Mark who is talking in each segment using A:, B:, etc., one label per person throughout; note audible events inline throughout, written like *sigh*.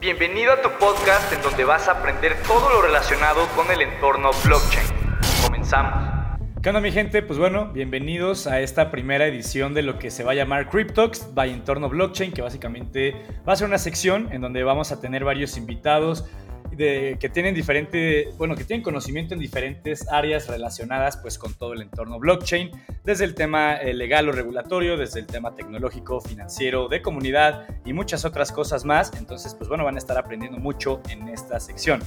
A: Bienvenido a tu podcast en donde vas a aprender todo lo relacionado con el entorno blockchain. Comenzamos.
B: ¿Qué onda mi gente? Pues bueno, bienvenidos a esta primera edición de lo que se va a llamar Cryptox by Entorno Blockchain, que básicamente va a ser una sección en donde vamos a tener varios invitados que tienen diferente, bueno, que tienen conocimiento en diferentes áreas relacionadas pues con todo el entorno blockchain, desde el tema eh, legal o regulatorio, desde el tema tecnológico, financiero, de comunidad y muchas otras cosas más. Entonces, pues bueno, van a estar aprendiendo mucho en esta sección.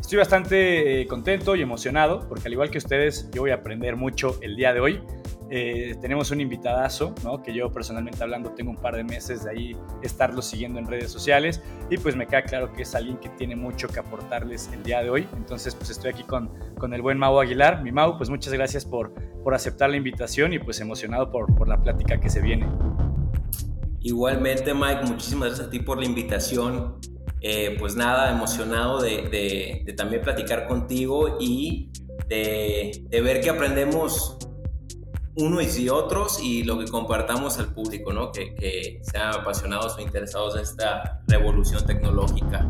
B: Estoy bastante eh, contento y emocionado porque al igual que ustedes, yo voy a aprender mucho el día de hoy. Eh, tenemos un invitadazo, ¿no? que yo personalmente hablando tengo un par de meses de ahí estarlo siguiendo en redes sociales y pues me queda claro que es alguien que tiene mucho que aportarles el día de hoy. Entonces pues estoy aquí con, con el buen Mau Aguilar. Mi Mau, pues muchas gracias por, por aceptar la invitación y pues emocionado por, por la plática que se viene.
C: Igualmente Mike, muchísimas gracias a ti por la invitación. Eh, pues nada, emocionado de, también platicar contigo y de, de ver que aprendemos unos y otros y lo que compartamos al público, ¿no? Que, que sean apasionados o interesados en esta revolución tecnológica.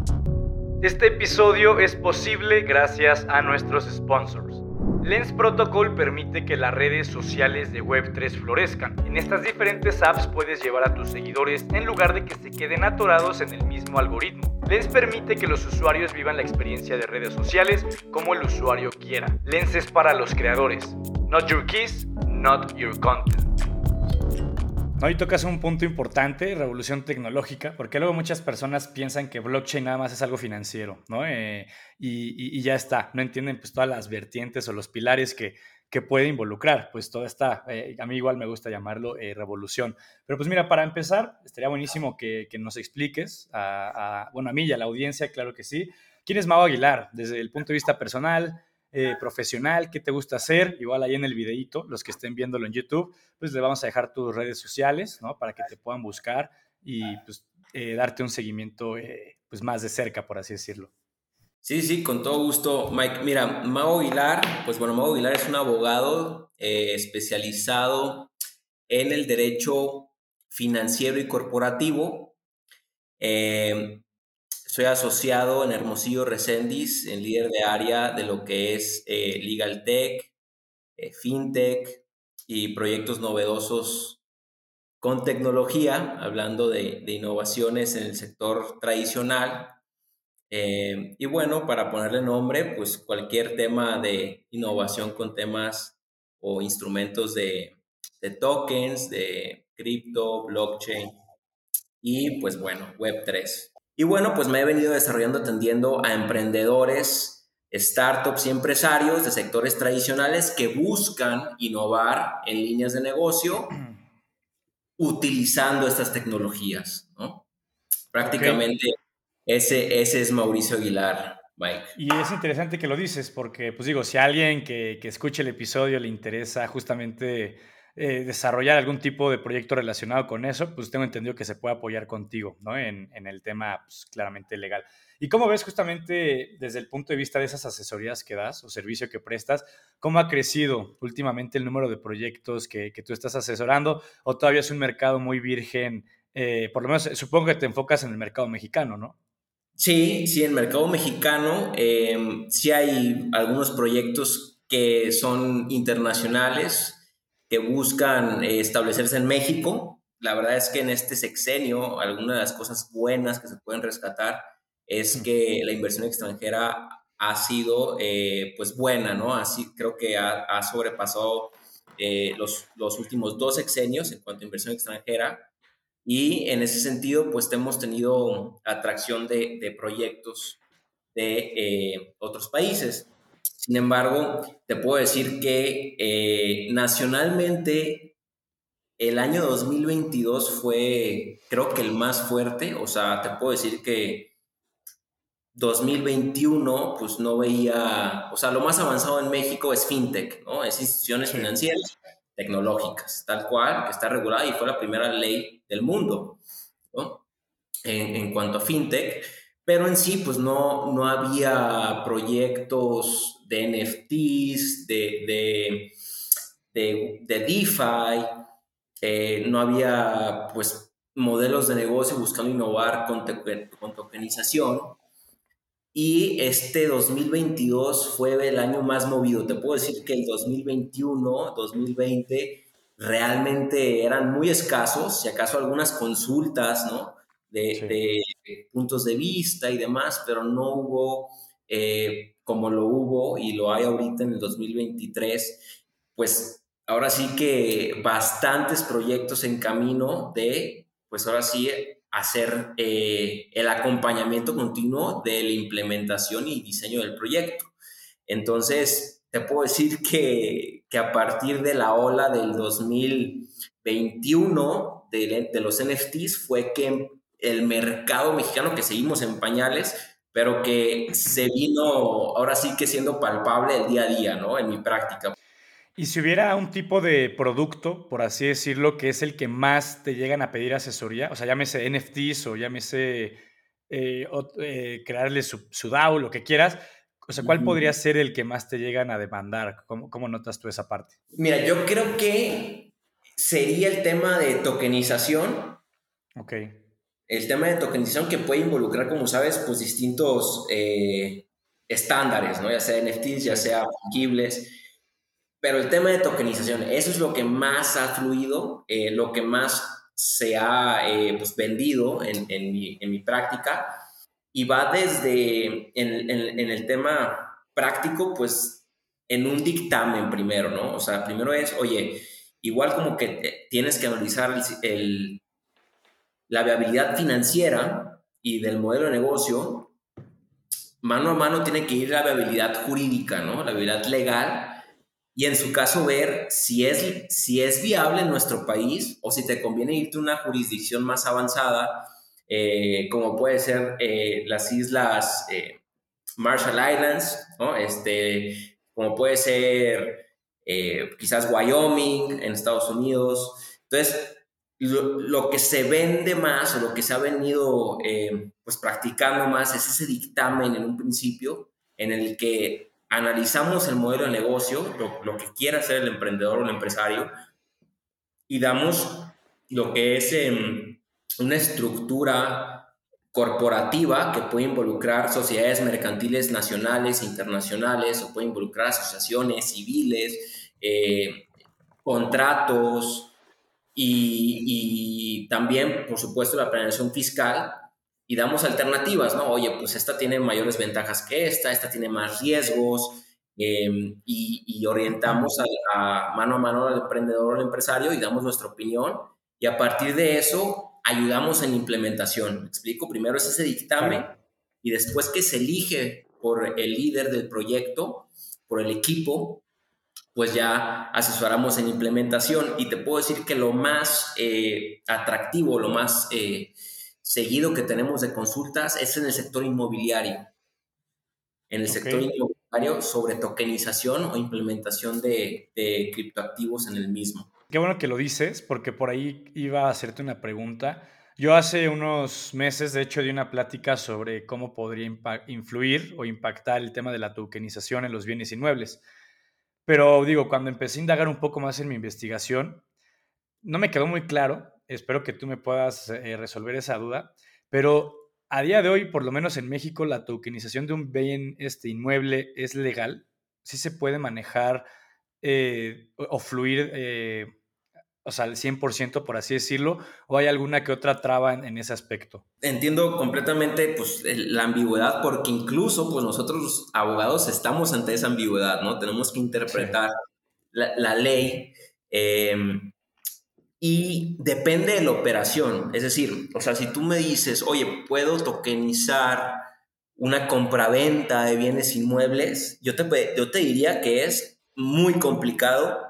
A: Este episodio es posible gracias a nuestros sponsors. Lens Protocol permite que las redes sociales de Web3 florezcan. En estas diferentes apps puedes llevar a tus seguidores en lugar de que se queden atorados en el mismo algoritmo. Lens permite que los usuarios vivan la experiencia de redes sociales como el usuario quiera. Lens es para los creadores. Not your keys, not your content.
B: Hoy tocas un punto importante, revolución tecnológica, porque luego muchas personas piensan que blockchain nada más es algo financiero, ¿no? Eh, y, ya está, no entienden pues todas las vertientes o los pilares que, que puede involucrar, pues toda esta, eh, a mí igual me gusta llamarlo eh, revolución. Pero pues mira, para empezar, estaría buenísimo que, que nos expliques, a, bueno, a mí y a la audiencia, claro que sí, quién es Mau Aguilar, desde el punto de vista personal, eh, profesional, qué te gusta hacer, igual ahí en el videíto, los que estén viéndolo en YouTube, pues le vamos a dejar tus redes sociales, ¿no? Para que te puedan buscar y pues eh, darte un seguimiento eh, pues más de cerca, por así decirlo.
C: Sí, sí, con todo gusto, Mike. Mira, Mau Aguilar, pues bueno, Mau Aguilar es un abogado especializado en el derecho financiero y corporativo. Soy asociado en Hermosillo Recendis, en líder de área de lo que es eh, Legal Tech, eh, FinTech y proyectos novedosos con tecnología, hablando de, innovaciones en el sector tradicional. Eh, y bueno, para ponerle nombre, pues cualquier tema de innovación con temas o instrumentos de, de tokens, de cripto, blockchain y pues bueno, Web3. Y bueno, pues me he venido desarrollando atendiendo a emprendedores, startups y empresarios de sectores tradicionales que buscan innovar en líneas de negocio utilizando estas tecnologías, ¿no? Prácticamente ese, ese es Mauricio Aguilar. Mike.
B: Y es interesante que lo dices, porque, pues digo, si a alguien que, que escuche el episodio le interesa justamente eh, desarrollar algún tipo de proyecto relacionado con eso, pues tengo entendido que se puede apoyar contigo, ¿no? En, el tema, pues, claramente legal. ¿Y cómo ves justamente desde el punto de vista de esas asesorías que das o servicio que prestas, cómo ha crecido últimamente el número de proyectos que, que tú estás asesorando o todavía es un mercado muy virgen? Eh, por lo menos supongo que te enfocas en el mercado mexicano, ¿no?
C: Sí, sí, en el mercado mexicano eh, sí hay algunos proyectos que son internacionales, que buscan eh, establecerse en México. La verdad es que en este sexenio, alguna de las cosas buenas que se pueden rescatar es que la inversión extranjera ha sido eh, pues buena, ¿no? Así creo que ha, sobrepasado eh, los, los últimos dos sexenios en cuanto a inversión extranjera y en ese sentido pues hemos tenido atracción de, de proyectos de otros países. Sin embargo, te puedo decir que eh, nacionalmente el año 2022 fue, creo que el más fuerte. O sea, te puedo decir que 2021, pues no veía, o sea, lo más avanzado en México es fintech, ¿no? Es instituciones financieras tecnológicas, tal cual, que está regulada y fue la primera ley del mundo, ¿no? En, en cuanto a fintech, pero en sí, pues no, no había proyectos de NFTs, de, de, de, DeFi, eh, no había pues modelos de negocio, buscando innovar con, con tokenización. Y este 2022 fue el año más movido. Te puedo decir que el 2021, 2020 realmente eran muy escasos, si acaso algunas consultas, ¿no? De, puntos de vista y demás, pero no hubo, eh, como lo hubo y lo hay ahorita en el 2023, pues ahora sí que bastantes proyectos en camino de, pues ahora sí, hacer eh, el acompañamiento continuo de la implementación y diseño del proyecto. Entonces, te puedo decir que, que a partir de la ola del 2021 de, de los NFTs fue que el mercado mexicano, que seguimos en pañales, pero que se vino ahora sí que siendo palpable el día a día, ¿no? En mi práctica.
B: Y si hubiera un tipo de producto, por así decirlo, que es el que más te llegan a pedir asesoría, o sea, llámese NFTs o llámese eh, eh, crearle su, su, DAO, lo que quieras, o sea, ¿cuál podría ser el que más te llegan a demandar? ¿Cómo, ¿Cómo, notas tú esa parte?
C: Mira, yo creo que sería el tema de tokenización.
B: Ok.
C: El tema de tokenización que puede involucrar, como sabes, pues distintos eh, estándares, ¿no? Ya sea NFTs, ya sea fungibles pero el tema de tokenización, eso es lo que más ha fluido, eh, lo que más se ha eh, pues, vendido en, en, mi, en, mi, práctica y va desde en, en, el tema práctico, pues en un dictamen primero, ¿no? O sea, primero es, oye, igual como que tienes que analizar el, la viabilidad financiera y del modelo de negocio, mano a mano tiene que ir la viabilidad jurídica, ¿no? La viabilidad legal y en su caso ver si es, si es viable en nuestro país o si te conviene irte a una jurisdicción más avanzada, eh, como puede ser eh, las islas eh, Marshall Islands, ¿no? este, como puede ser quizás Wyoming en Estados Unidos. Entonces, lo, que se vende más o lo que se ha venido pues practicando más es ese dictamen en un principio en el que analizamos el modelo de negocio, lo, que quiera hacer el emprendedor o el empresario, y damos lo que es em, una estructura corporativa que puede involucrar sociedades mercantiles nacionales, internacionales, o puede involucrar asociaciones civiles, eh, contratos y, y, también, por supuesto, la planeación fiscal y damos alternativas, ¿no? Oye, pues esta tiene mayores ventajas que esta, esta tiene más riesgos, em, y, orientamos a, mano a mano al emprendedor o al empresario y damos nuestra opinión, y a partir de eso ayudamos en implementación. ¿Me explico? Primero es ese dictamen, y después que se elige por el líder del proyecto, por el equipo, pues ya asesoramos en implementación. Y te puedo decir que lo más eh, atractivo, lo más... Eh, seguido que tenemos de consultas es en el sector inmobiliario. En el sector inmobiliario sobre tokenización o implementación de, de criptoactivos en el mismo.
B: Qué bueno que lo dices, porque por ahí iba a hacerte una pregunta. Yo hace unos meses, de hecho, di una plática sobre cómo podría influir o impactar el tema de la tokenización en los bienes inmuebles. Pero digo, cuando empecé a indagar un poco más en mi investigación, no me quedó muy claro espero que tú me puedas eh, resolver esa duda, pero a día de hoy, por lo menos en México, la tokenización de un bien este, inmueble es legal, sí se puede manejar eh, o, fluir, eh, o sea, al 100%, por así decirlo, o hay alguna que otra traba en, ese aspecto.
C: Entiendo completamente pues, la ambigüedad, porque incluso pues, nosotros abogados estamos ante esa ambigüedad, ¿no? Tenemos que interpretar la, la, ley. Em, y depende de la operación. Es decir, o sea, si tú me dices, oye, puedo tokenizar una compraventa de bienes inmuebles, yo te, yo te diría que es muy complicado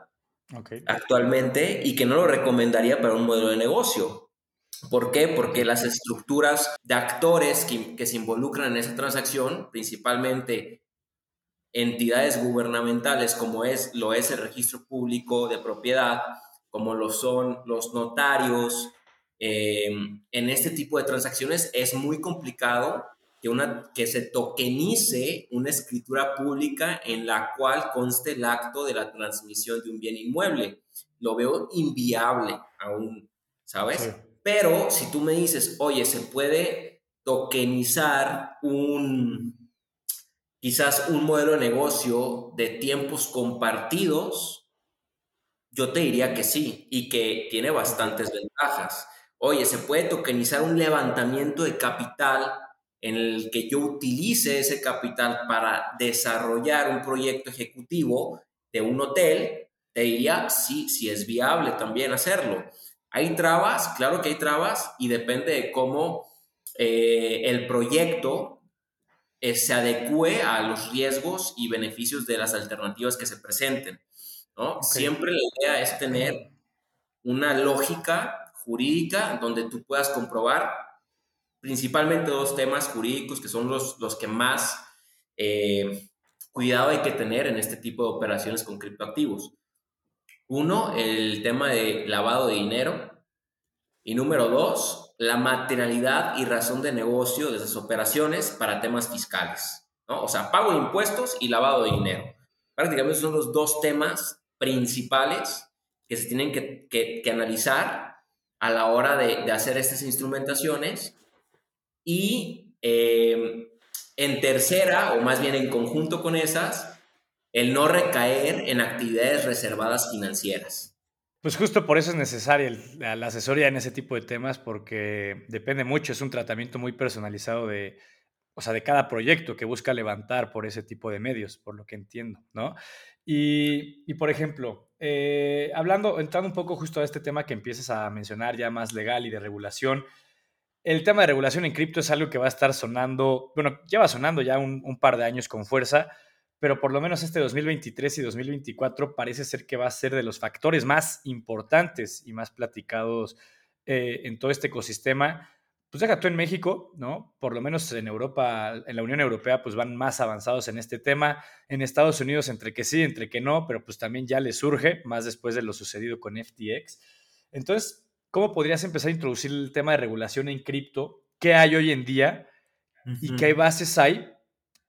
C: actualmente y que no lo recomendaría para un modelo de negocio. ¿Por qué? Porque las estructuras de actores que, que se involucran en esa transacción, principalmente entidades gubernamentales como es, lo es el registro público de propiedad, como lo son los notarios, eh, en este tipo de transacciones es muy complicado que, una, que se tokenice una escritura pública en la cual conste el acto de la transmisión de un bien inmueble. Lo veo inviable aún, ¿sabes? Pero si tú me dices, oye, se puede tokenizar un, quizás un modelo de negocio de tiempos compartidos, yo te diría que sí y que tiene bastantes ventajas. Oye, se puede tokenizar un levantamiento de capital en el que yo utilice ese capital para desarrollar un proyecto ejecutivo de un hotel, te diría sí, sí es viable también hacerlo. Hay trabas, claro que hay trabas y depende de cómo eh, el proyecto eh, se adecue a los riesgos y beneficios de las alternativas que se presenten. ¿no? Siempre la idea es tener una lógica jurídica donde tú puedas comprobar principalmente dos temas jurídicos que son los, los que más eh, cuidado hay que tener en este tipo de operaciones con criptoactivos. Uno, el tema de lavado de dinero. Y número dos, la materialidad y razón de negocio de esas operaciones para temas fiscales. ¿no? O sea, pago de impuestos y lavado de dinero. Prácticamente son los dos temas principales que se tienen que, que, analizar a la hora de, de hacer estas instrumentaciones y eh, en tercera, o más bien en conjunto con esas, el no recaer en actividades reservadas financieras.
B: Pues justo por eso es necesaria la asesoría en ese tipo de temas, porque depende mucho, es un tratamiento muy personalizado de, o sea, de cada proyecto que busca levantar por ese tipo de medios, por lo que entiendo, ¿no? Y, y por ejemplo, eh, hablando, entrando un poco justo a este tema que empiezas a mencionar ya más legal y de regulación, el tema de regulación en cripto es algo que va a estar sonando, bueno, lleva sonando ya un, par de años con fuerza, pero por lo menos este 2023 y 2024 parece ser que va a ser de los factores más importantes y más platicados eh, en todo este ecosistema. Pues deja tú en México, ¿no? Por lo menos en Europa, en la Unión Europea, pues van más avanzados en este tema. En Estados Unidos, entre que sí, entre que no, pero pues también ya les surge, más después de lo sucedido con FTX. Entonces, ¿cómo podrías empezar a introducir el tema de regulación en cripto? ¿Qué hay hoy en día? ¿Y qué bases hay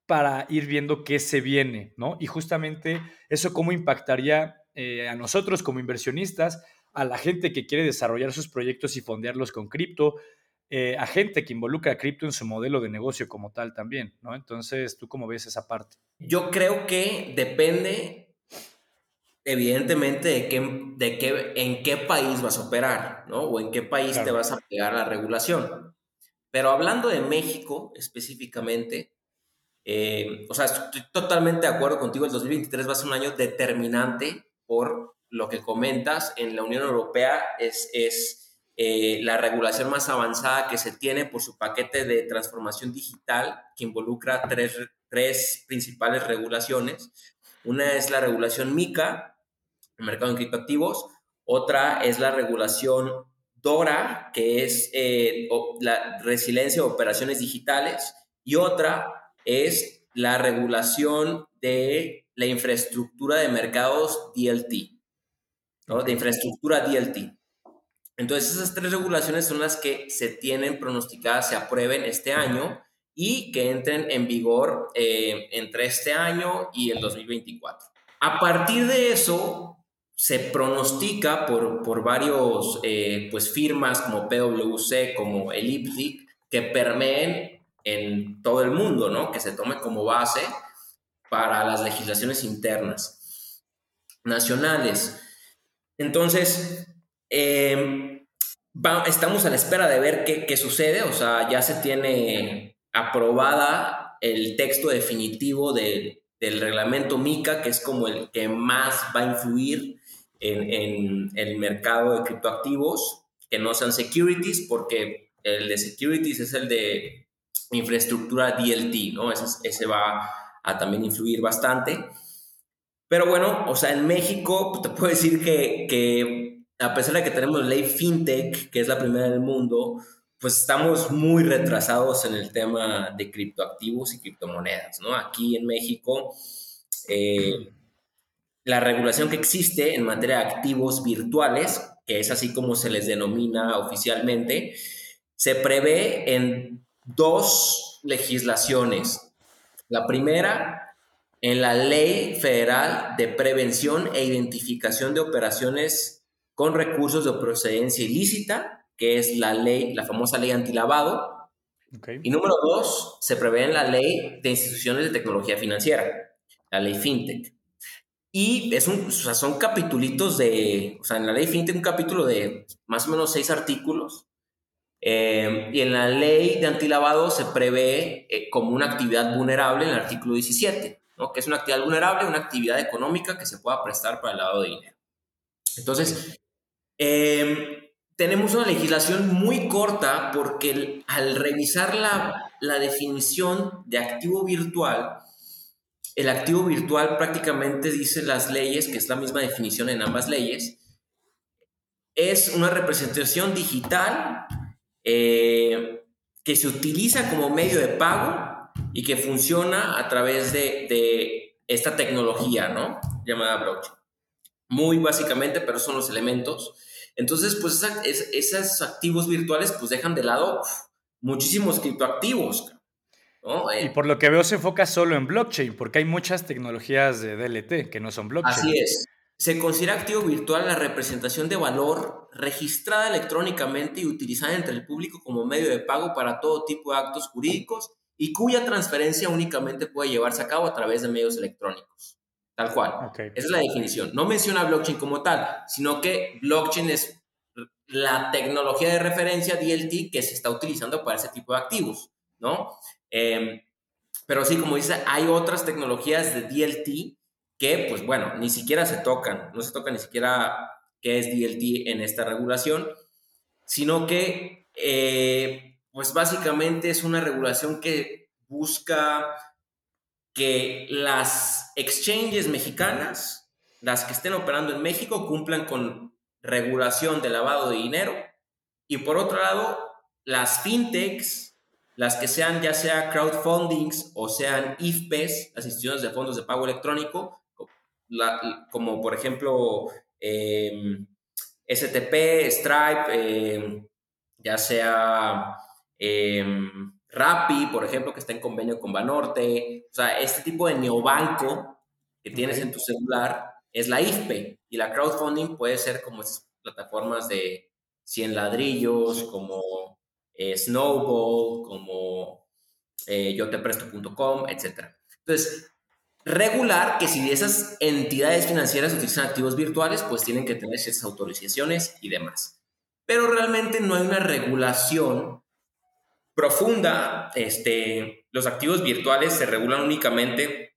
B: para ir viendo qué se viene? ¿no? Y justamente eso cómo impactaría eh, a nosotros como inversionistas, a la gente que quiere desarrollar sus proyectos y fondearlos con cripto, eh, a gente que involucra a cripto en su modelo de negocio como tal también, ¿no? Entonces, ¿tú cómo ves esa parte?
C: Yo creo que depende evidentemente de, qué, de qué, en qué país vas a operar, ¿no? O en qué país te vas a pegar la regulación. Pero hablando de México específicamente, eh, o sea, estoy totalmente de acuerdo contigo, el 2023 va a ser un año determinante por lo que comentas. En la Unión Europea es, es eh, la regulación más avanzada que se tiene por su paquete de transformación digital que involucra tres, tres principales regulaciones. Una es la regulación MICA, el mercado en criptoactivos. Otra es la regulación DORA, que es eh, la resiliencia de operaciones digitales. Y otra es la regulación de la infraestructura de mercados DLT, ¿no? de infraestructura DLT. Entonces, esas tres regulaciones son las que se tienen pronosticadas, se aprueben este año y que entren en vigor eh, entre este año y el 2024. A partir de eso, se pronostica por, por varios eh, pues firmas como PwC, como Elliptic, que permeen en todo el mundo, ¿no? Que se tome como base para las legislaciones internas nacionales. Entonces, em, estamos a la espera de ver qué, qué, sucede, o sea, ya se tiene aprobada el texto definitivo del reglamento MICA, que es como el que más va a influir en, el mercado de criptoactivos que no sean securities, porque el de securities es el de infraestructura DLT, ¿no? Ese, ese va a también influir bastante. Pero bueno, o sea, en México pues, te puedo decir que, que a pesar de que tenemos ley fintech, que es la primera del mundo, pues estamos muy retrasados en el tema de criptoactivos y criptomonedas, ¿no? Aquí en México, eh, la regulación que existe en materia de activos virtuales, que es así como se les denomina oficialmente, se prevé en dos legislaciones. La primera, en la Ley Federal de Prevención e Identificación de Operaciones con Recursos de Procedencia Ilícita, que es la ley, la famosa ley antilavado. Y número dos, se prevé en la ley de instituciones de tecnología financiera, la ley FinTech. Y es un, o sea, son capitulitos de, o sea, en la ley FinTech un capítulo de más o menos seis artículos. Eh, y en la ley de antilavado se prevé eh, como una actividad vulnerable en el artículo 17, ¿no? que es una actividad vulnerable, una actividad económica que se pueda prestar para el lavado de dinero. Entonces, eh, tenemos una legislación muy corta porque al revisar la, la definición de activo virtual, el activo virtual prácticamente dice las leyes, que es la misma definición en ambas leyes, es una representación digital eh, que se utiliza como medio de pago y que funciona a través de, esta tecnología, ¿no? Llamada blockchain. Muy básicamente, pero son los elementos. Entonces, pues esos activos virtuales pues dejan de lado muchísimos criptoactivos.
B: Y eh, por lo que veo se enfoca solo en blockchain, porque hay muchas tecnologías de DLT que no son blockchain.
C: Así es. Se considera activo virtual la representación de valor registrada electrónicamente y utilizada entre el público como medio de pago para todo tipo de actos jurídicos y cuya transferencia únicamente puede llevarse a cabo a través de medios electrónicos. Tal cual. Esa es la definición. No menciona blockchain como tal, sino que blockchain es la tecnología de referencia DLT que se está utilizando para ese tipo de activos, ¿no? Em, pero sí, como dice, hay otras tecnologías de DLT que, pues bueno, ni siquiera se tocan, no se toca ni siquiera qué es DLT en esta regulación, sino que, eh, pues básicamente es una regulación que busca que las exchanges mexicanas, las que estén operando en México, cumplan con regulación de lavado de dinero. Y por otro lado, las fintechs las que sean ya sea crowdfundings o sean IFPES, las instituciones de fondos de pago electrónico, como por ejemplo em, STP, Stripe, em, ya sea eh, Rappi, por ejemplo, que está en convenio con Banorte, o sea, este tipo de neobanco que tienes en tu celular es la IFPE y la crowdfunding puede ser como plataformas de 100 ladrillos, como eh, Snowball, como eh, yo te presto.com, etc. Entonces, regular que si esas entidades financieras utilizan activos virtuales, pues tienen que tener ciertas autorizaciones y demás. Pero realmente no hay una regulación profunda. Este, los activos virtuales se regulan únicamente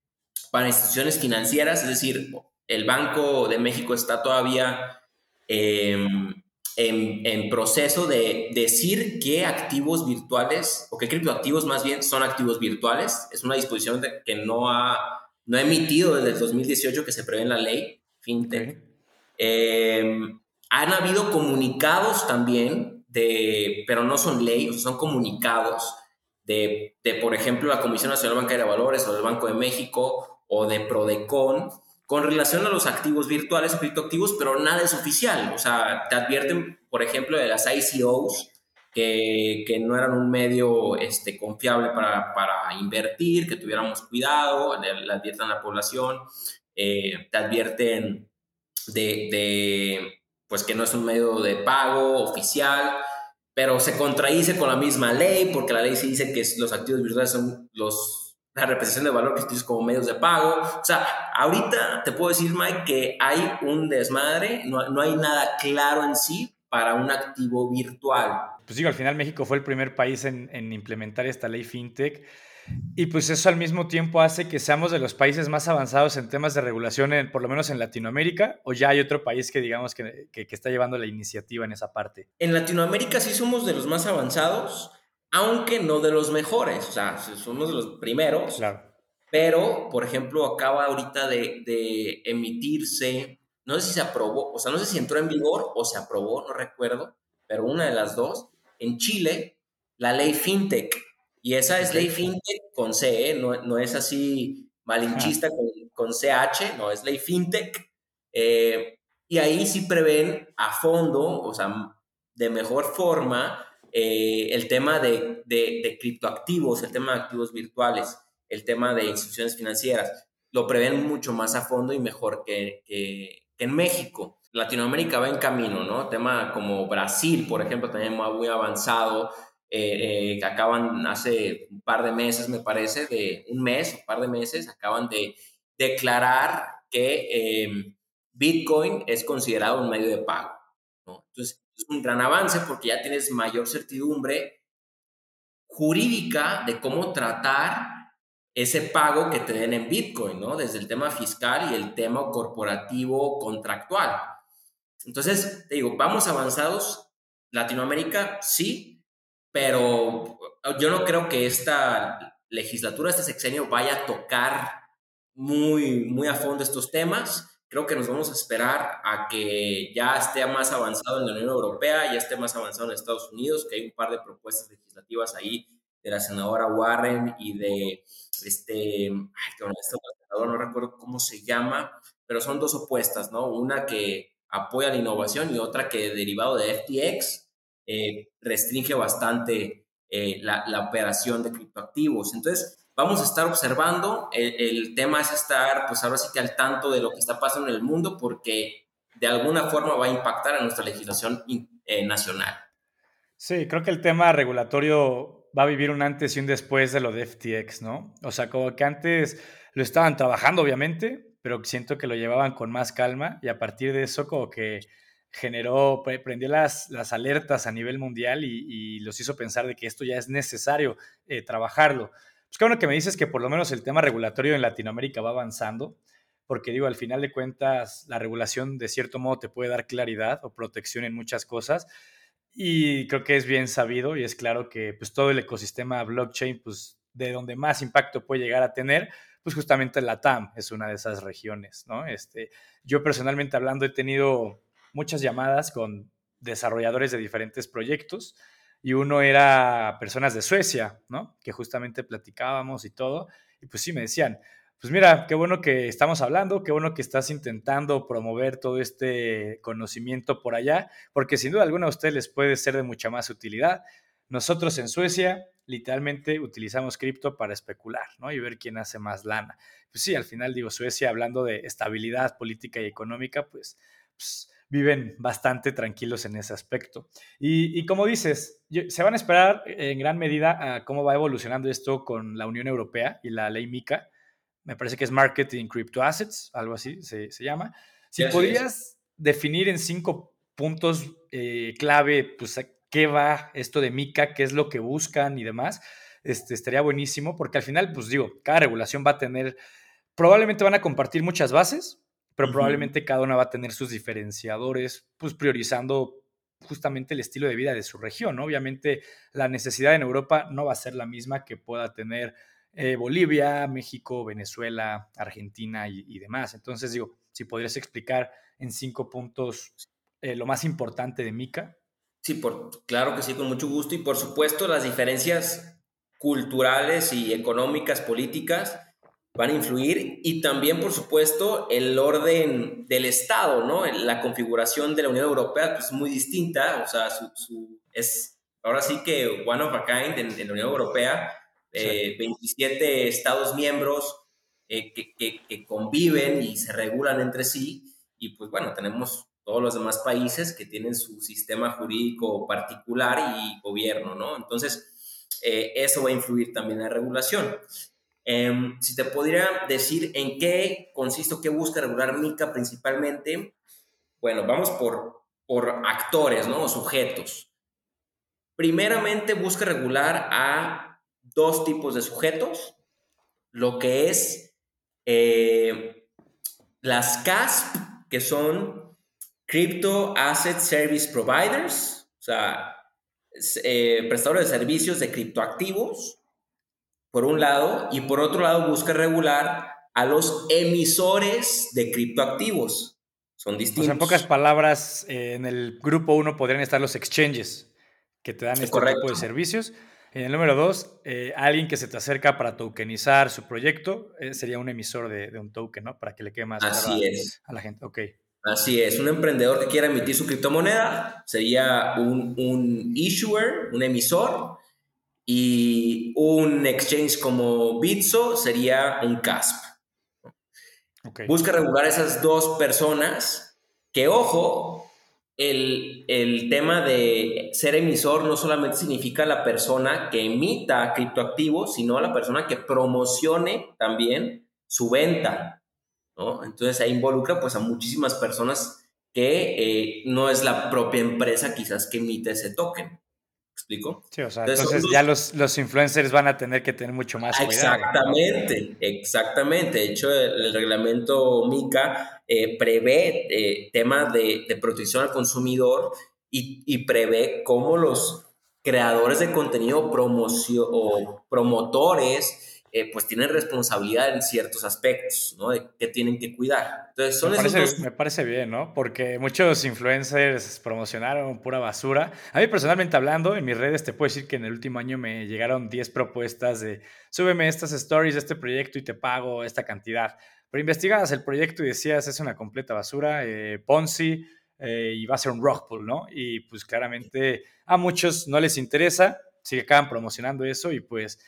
C: para instituciones financieras, es decir, el Banco de México está todavía em, en, proceso de decir qué activos virtuales o qué criptoactivos más bien son activos virtuales. Es una disposición que no ha, no ha emitido desde el 2018 que se prevé en la ley FinTech. Em, han habido comunicados también, de, pero no son leyes, son comunicados de, de, por ejemplo, la Comisión Nacional Bancaria de Valores o del Banco de México o de Prodecon, con relación a los activos virtuales o criptoactivos, pero nada es oficial. O sea, te advierten, por ejemplo, de las ICOs, que, no eran un medio este, confiable para, invertir, que tuviéramos cuidado, le, advierten a la población, eh, te advierten de, pues que no es un medio de pago oficial, pero se contradice con la misma ley, porque la ley se dice que los activos virtuales son los la representación de valor que utilizas como medios de pago. O sea, ahorita te puedo decir, Mike, que hay un desmadre, no, no hay nada claro en sí para un activo virtual.
B: Pues digo, al final México fue el primer país en, en implementar esta ley fintech. Y pues eso al mismo tiempo hace que seamos de los países más avanzados en temas de regulación, en, por lo menos en Latinoamérica, o ya hay otro país que digamos que, que, que, está llevando la iniciativa en esa parte.
C: En Latinoamérica sí somos de los más avanzados, aunque no de los mejores, o sea, somos de los primeros. Claro. Pero, por ejemplo, acaba ahorita de, emitirse, no sé si se aprobó, o sea, no sé si entró en vigor o se aprobó, no recuerdo, pero una de las dos, en Chile, la ley FinTech. Y esa es ley FinTech con C, ¿eh? no, es así malinchista con, con, CH, no, es ley FinTech. Eh, y ahí sí prevén a fondo, o sea, de mejor forma, eh, el tema de, de, criptoactivos, el tema de activos virtuales, el tema de instituciones financieras, lo prevén mucho más a fondo y mejor que, que, en México. Latinoamérica va en camino, ¿no? Tema como Brasil, por ejemplo, también muy avanzado, eh, que acaban hace un par de meses, me parece, de un mes, un par de meses, acaban de declarar que Bitcoin es considerado un medio de pago. Un gran avance porque ya tienes mayor certidumbre jurídica de cómo tratar ese pago que te den en Bitcoin, ¿no? Desde el tema fiscal y el tema corporativo contractual. Entonces, te digo, vamos avanzados. Latinoamérica, sí, pero yo no creo que esta legislatura, este sexenio, vaya a tocar muy, muy a fondo estos temas. Creo que nos vamos a esperar a que ya esté más avanzado en la Unión Europea, ya esté más avanzado en Estados Unidos, que hay un par de propuestas legislativas ahí de la senadora Warren y de este, ay, este no recuerdo cómo se llama, pero son dos opuestas, ¿no? Una que apoya la innovación y otra que derivado de FTX eh, restringe bastante eh, la, la, operación de criptoactivos. Entonces, vamos a estar observando. El, tema es estar, pues ahora sí que al tanto de lo que está pasando en el mundo, porque de alguna forma va a impactar a nuestra legislación eh, nacional.
B: Sí, creo que el tema regulatorio va a vivir un antes y un después de lo de FTX, ¿no? O sea, como que antes lo estaban trabajando, obviamente, pero siento que lo llevaban con más calma y a partir de eso como que generó, prendió las, las alertas a nivel mundial y, los hizo pensar de que esto ya es necesario eh, trabajarlo. Pues qué bueno que me dices que por lo menos el tema regulatorio en Latinoamérica va avanzando, porque digo, al final de cuentas, la regulación de cierto modo te puede dar claridad o protección en muchas cosas. Y creo que es bien sabido y es claro que pues todo el ecosistema blockchain, pues de donde más impacto puede llegar a tener, pues justamente la TAM es una de esas regiones, ¿no? Este, yo personalmente hablando he tenido muchas llamadas con desarrolladores de diferentes proyectos y uno era personas de Suecia, ¿no? Que justamente platicábamos y todo, y pues sí me decían, pues mira, qué bueno que estamos hablando, qué bueno que estás intentando promover todo este conocimiento por allá, porque sin duda alguna a ustedes les puede ser de mucha más utilidad. Nosotros en Suecia literalmente utilizamos cripto para especular, ¿no? Y ver quién hace más lana. Pues sí, al final digo, Suecia, hablando de estabilidad política y económica, pues, pues viven bastante tranquilos en ese aspecto. Y, como dices, se van a esperar en gran medida a cómo va evolucionando esto con la Unión Europea y la ley MICA. Me parece que es Marketing Crypto Assets, algo así se, llama. Si podrías definir en cinco puntos eh, clave, pues, qué va esto de MICA, qué es lo que buscan y demás, este, estaría buenísimo, porque al final, pues digo, cada regulación va a tener, probablemente van a compartir muchas bases, pero probablemente cada una va a tener sus diferenciadores, pues priorizando justamente el estilo de vida de su región. Obviamente la necesidad en Europa no va a ser la misma que pueda tener eh, Bolivia, México, Venezuela, Argentina y, demás. Entonces digo, si podrías explicar en cinco puntos eh, lo más importante de Mica.
C: Sí, por, claro que sí, con mucho gusto. Y por supuesto las diferencias culturales y económicas, políticas, van a influir y también, por supuesto, el orden del Estado, ¿no? La configuración de la Unión Europea pues, es muy distinta, o sea, su, es ahora sí que one of a kind en, la Unión Europea, 27 eh, Estados miembros eh, que, que, conviven y se regulan entre sí, y pues bueno, tenemos todos los demás países que tienen su sistema jurídico particular y gobierno, ¿no? Entonces, eh, eso va a influir también en la regulación. Em, si te podría decir en qué consiste qué busca regular MICA principalmente, bueno, vamos por, por actores, ¿no? O sujetos. Primeramente busca regular a dos tipos de sujetos, lo que es eh, las CASP, que son Crypto Asset Service Providers, o sea, eh, prestadores de servicios de criptoactivos, por un lado, y por otro lado busca regular a los emisores de criptoactivos. Son distintos.
B: en pocas palabras, eh, en el grupo uno podrían estar los exchanges que te dan este tipo de servicios. En el número dos, eh, alguien que se te acerca para tokenizar su proyecto eh, sería un emisor de, un token, ¿no? Para que le quede más
C: Así es.
B: a la gente. Ok.
C: Así es. Un emprendedor que quiera emitir su criptomoneda sería un, un issuer, un emisor, y un exchange como Bitso sería un CASP. Busca regular esas dos personas Que ojo, el, el, tema de ser emisor no solamente significa la persona que emita criptoactivos, sino la persona que promocione también su venta. ¿no? Entonces ahí involucra pues a muchísimas personas que eh, no es la propia empresa quizás que emite ese token explico?
B: Sí, o sea, entonces, ya los, los, influencers van a tener que tener mucho más
C: cuidado. Exactamente, exactamente. De hecho, el, reglamento MICA eh, prevé eh, temas de, de, protección al consumidor y, y prevé cómo los creadores de contenido promoción, o promotores eh, pues tienen responsabilidad en ciertos aspectos, ¿no? De que tienen que cuidar. Entonces, son
B: me, parece, me parece bien, ¿no? Porque muchos influencers promocionaron pura basura. A mí personalmente hablando, en mis redes te puedo decir que en el último año me llegaron 10 propuestas de súbeme estas stories de este proyecto y te pago esta cantidad. Pero investigabas el proyecto y decías, es una completa basura, eh, Ponzi, eh, y va a ser un rock pool, ¿no? Y pues claramente a muchos no les interesa, si acaban promocionando eso y pues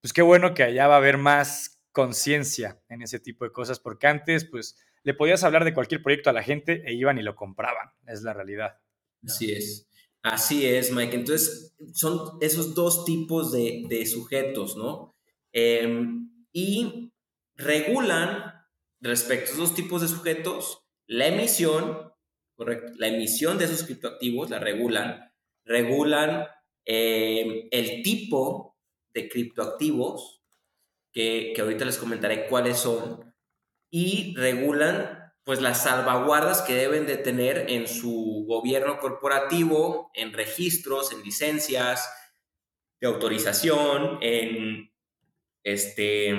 B: pues qué bueno que allá va a haber más conciencia en ese tipo de cosas, porque antes, pues, le podías hablar de cualquier proyecto a la gente e iban y lo compraban, es la realidad.
C: Así es, así es, Mike. Entonces, son esos dos tipos de, sujetos, ¿no? Em, y regulan, respecto a esos tipos de sujetos, la emisión, correcto, la emisión de esos criptoactivos la regulan, regulan em, el tipo de criptoactivos, que, que ahorita les comentaré cuáles son, y regulan pues las salvaguardas que deben de tener en su gobierno corporativo, en registros, en licencias de autorización, en este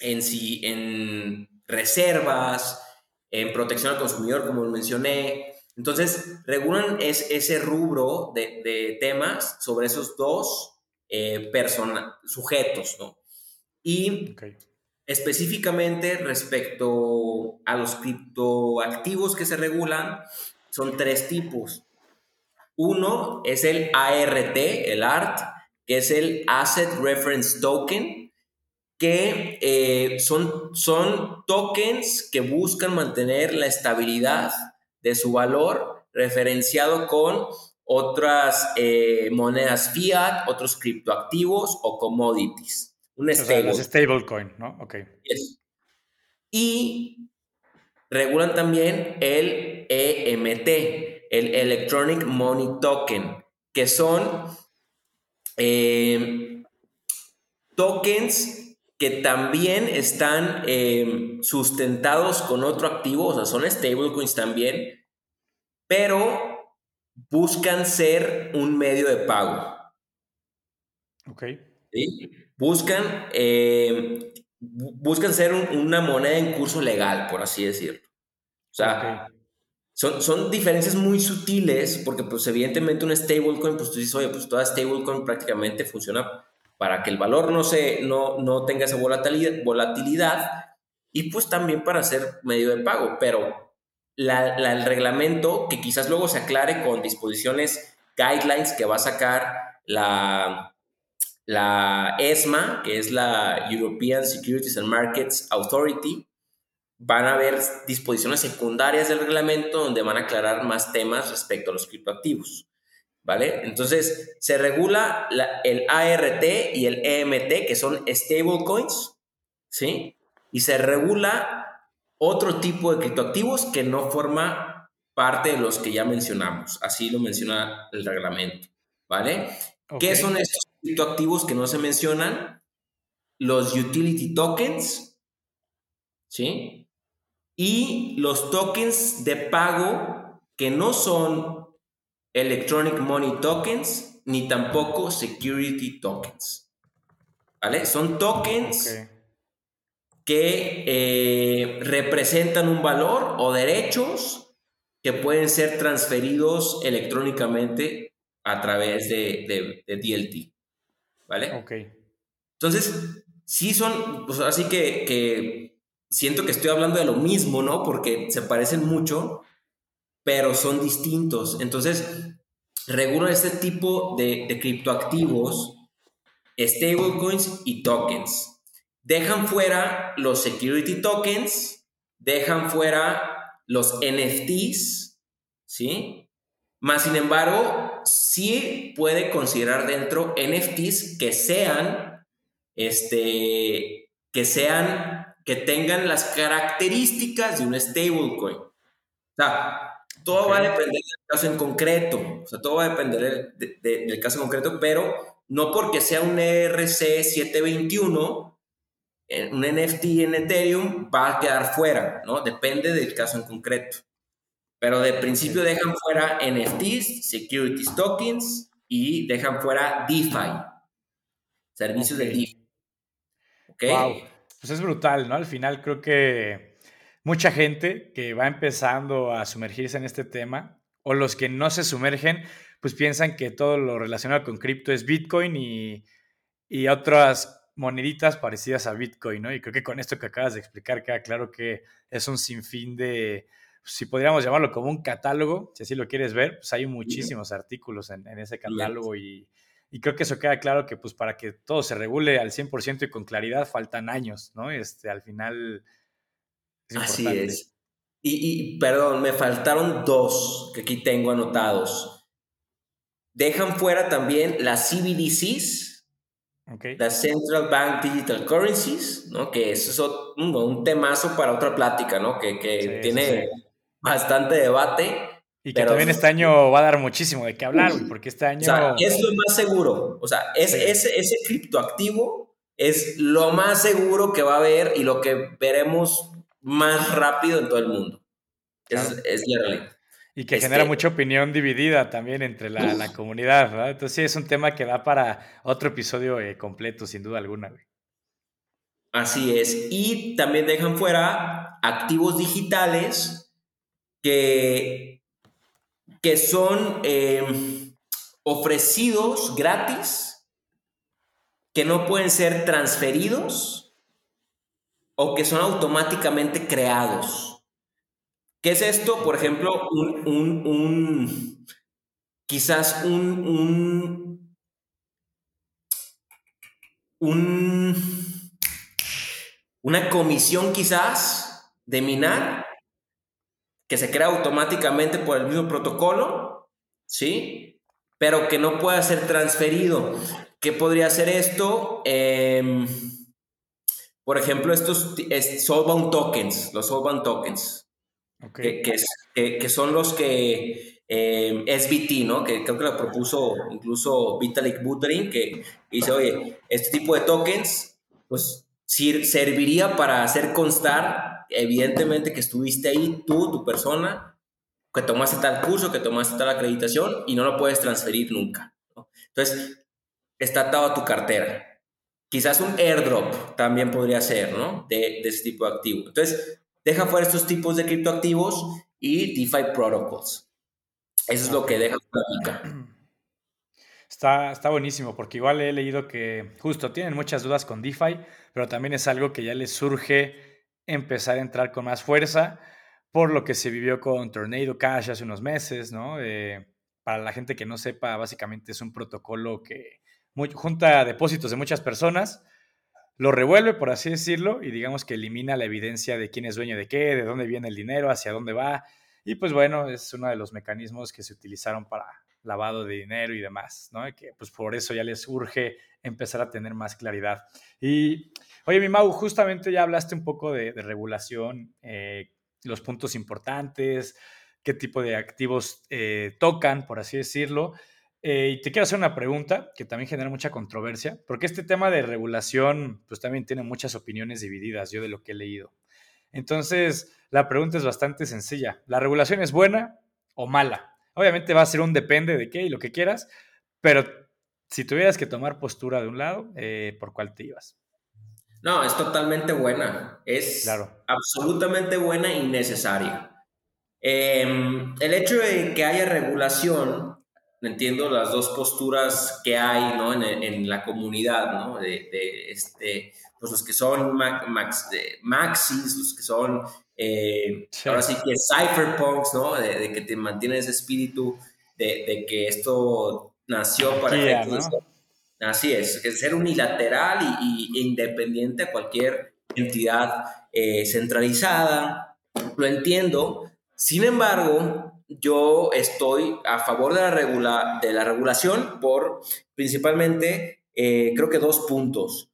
C: en sí, en reservas, en protección al consumidor, como mencioné. Entonces, regulan es, ese rubro de, de temas sobre esos dos eh, sujetos, ¿no? Y específicamente respecto a los criptoactivos que se regulan, son tres tipos. Uno es el ART, el ART, que es el Asset Reference Token, que eh, son, son tokens que buscan mantener la estabilidad de su valor referenciado con otras eh, monedas fiat, otros criptoactivos o commodities.
B: Un stablecoin, ¿no? Ok.
C: Y regulan también el EMT, el Electronic Money Token, que son eh, tokens que también están eh, sustentados con otro activo, o sea, son stablecoins también, pero buscan ser un medio de pago.
B: Ok.
C: Buscan, eh, buscan ser una moneda en curso legal, por así decirlo. O sea, son, son diferencias muy sutiles porque pues evidentemente un stablecoin, pues tú dices, oye, pues toda stablecoin prácticamente funciona para que el valor no, se, no, no tenga esa volatilidad, volatilidad y pues también para ser medio de pago, pero el reglamento, que quizás luego se aclare con disposiciones, guidelines que va a sacar la, la ESMA, que es la European Securities and Markets Authority, van a haber disposiciones secundarias del reglamento donde van a aclarar más temas respecto a los criptoactivos. ¿Vale? Entonces, se regula el ART y el EMT, que son stablecoins, ¿sí? Y se regula otro tipo de criptoactivos que no forma parte de los que ya mencionamos. Así lo menciona el reglamento, ¿vale? ¿Qué son estos criptoactivos que no se mencionan? Los utility tokens, ¿sí? Y los tokens de pago que no son electronic money tokens ni tampoco security tokens. ¿Vale? Son tokens que eh, representan un valor o derechos que pueden ser transferidos electrónicamente a través de, DLT. ¿Vale?
B: Ok.
C: Entonces, sí son, pues así que, que siento que estoy hablando de lo mismo, ¿no? Porque se parecen mucho, pero son distintos. Entonces, regulan este tipo de, de criptoactivos, stablecoins y tokens. Dejan fuera los security tokens, dejan fuera los NFTs, ¿sí? Más sin embargo, sí puede considerar dentro NFTs que sean, este, que sean, que tengan las características de un stablecoin. O sea, todo va a depender del caso en concreto. O sea, todo va a depender del caso en concreto, pero no porque sea un ERC 721, eh, un NFT en Ethereum va a quedar fuera, ¿no? Depende del caso en concreto. Pero de principio dejan fuera NFTs, Securities Tokens y dejan fuera DeFi, servicios de DeFi.
B: Wow, pues es brutal, ¿no? Al final creo que mucha gente que va empezando a sumergirse en este tema, o los que no se sumergen, pues piensan que todo lo relacionado con cripto es Bitcoin y, y otras moneditas parecidas a Bitcoin, ¿no? Y creo que con esto que acabas de explicar queda claro que es un sinfín de, si podríamos llamarlo como un catálogo, si así lo quieres ver, pues hay muchísimos artículos en, ese catálogo y, y, creo que eso queda claro que pues para que todo se regule al 100% y con claridad faltan años, ¿no? Este, al final...
C: Es así es. Y, y, perdón, me faltaron dos que aquí tengo anotados. Dejan fuera también las CBDCs, las Central Bank Digital Currencies, ¿no? Que eso es un, temazo para otra plática, ¿no? Que, que tiene bastante debate.
B: Y que también este año va a dar muchísimo de qué hablar, porque este año... O
C: sea, es lo más seguro. O sea, es, ese, ese criptoactivo es lo más seguro que va a haber y lo que veremos más rápido en todo el mundo. Es, es la realidad.
B: Y que genera este mucha opinión dividida también entre la, la, comunidad, ¿verdad? Entonces sí, es un tema que da para otro episodio eh, completo, sin duda alguna, güey.
C: Así es. Y también dejan fuera activos digitales que, que son em, ofrecidos gratis, que no pueden ser transferidos o que son automáticamente creados. ¿Qué es esto? Por ejemplo, un, quizás un, un, una comisión quizás de minar que se crea automáticamente por el mismo protocolo, ¿sí? Pero que no pueda ser transferido. ¿Qué podría ser esto? Em, por ejemplo, estos es, tokens, los Soulbound tokens. Que, que, son los que eh, SBT, ¿no? Que creo que lo propuso incluso Vitalik Buterin, que dice, oye, este tipo de tokens, pues serviría para hacer constar, evidentemente, que estuviste ahí, tú, tu persona, que tomaste tal curso, que tomaste tal acreditación y no lo puedes transferir nunca. Entonces, está atado a tu cartera. Quizás un airdrop también podría ser, ¿no? De, de ese tipo de activo. Entonces, deja fuera estos tipos de criptoactivos y DeFi protocols. Eso es lo que deja fuera *clears throat*
B: Está, está buenísimo, porque igual he leído que justo tienen muchas dudas con DeFi, pero también es algo que ya les surge empezar a entrar con más fuerza por lo que se vivió con Tornado Cash hace unos meses, ¿no? Eh, para la gente que no sepa, básicamente es un protocolo que junta depósitos de muchas personas lo revuelve, por así decirlo, y digamos que elimina la evidencia de quién es dueño de qué, de dónde viene el dinero, hacia dónde va. Y pues bueno, es uno de los mecanismos que se utilizaron para lavado de dinero y demás, ¿no? que pues por eso ya les urge empezar a tener más claridad. Y oye, mi Mau, justamente ya hablaste un poco de, regulación, eh, los puntos importantes, qué tipo de activos eh, tocan, por así decirlo. Eh, y te quiero hacer una pregunta que también genera mucha controversia, porque este tema de regulación, pues también tiene muchas opiniones divididas, yo de lo que he leído. Entonces, la pregunta es bastante sencilla. ¿La regulación es buena o mala? Obviamente va a ser un depende de qué y lo que quieras, pero si tuvieras que tomar postura de un lado, eh, ¿por cuál te ibas?
C: No, es totalmente buena. Es claro. absolutamente buena y necesaria. Em, el hecho de que haya regulación entiendo las dos posturas que hay ¿no? en, la comunidad, ¿no? de, este, pues los que son max, de maxis, los que son, eh, ahora sí que cypherpunks, ¿no? De, que te mantiene ese espíritu de, que esto nació para Así es, que ser unilateral y, e independiente a cualquier entidad eh, centralizada. Lo entiendo, Sin embargo, yo estoy a favor de la, regula de la regulación por principalmente, eh, creo que dos puntos.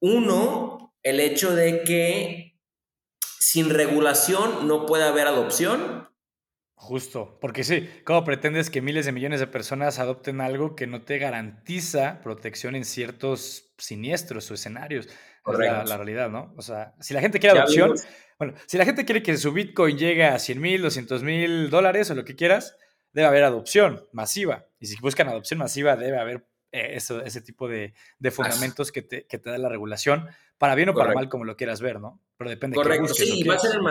C: Uno, el hecho de que sin regulación no puede haber adopción.
B: Justo, porque sí, ¿cómo pretendes que miles de millones de personas adopten algo que no te garantiza protección en ciertos siniestros o escenarios? Es la, realidad, ¿no? O sea, si la gente quiere adopción, bueno, si la gente quiere que su Bitcoin llegue a 100 mil, 200 mil dólares o lo que quieras, debe haber adopción masiva. Y si buscan adopción masiva, debe haber eh, eso, ese tipo de, de fundamentos que te, que te, da la regulación, para bien o para mal, como lo quieras ver, ¿no? Pero depende
C: Correcto, de sí, va a ser el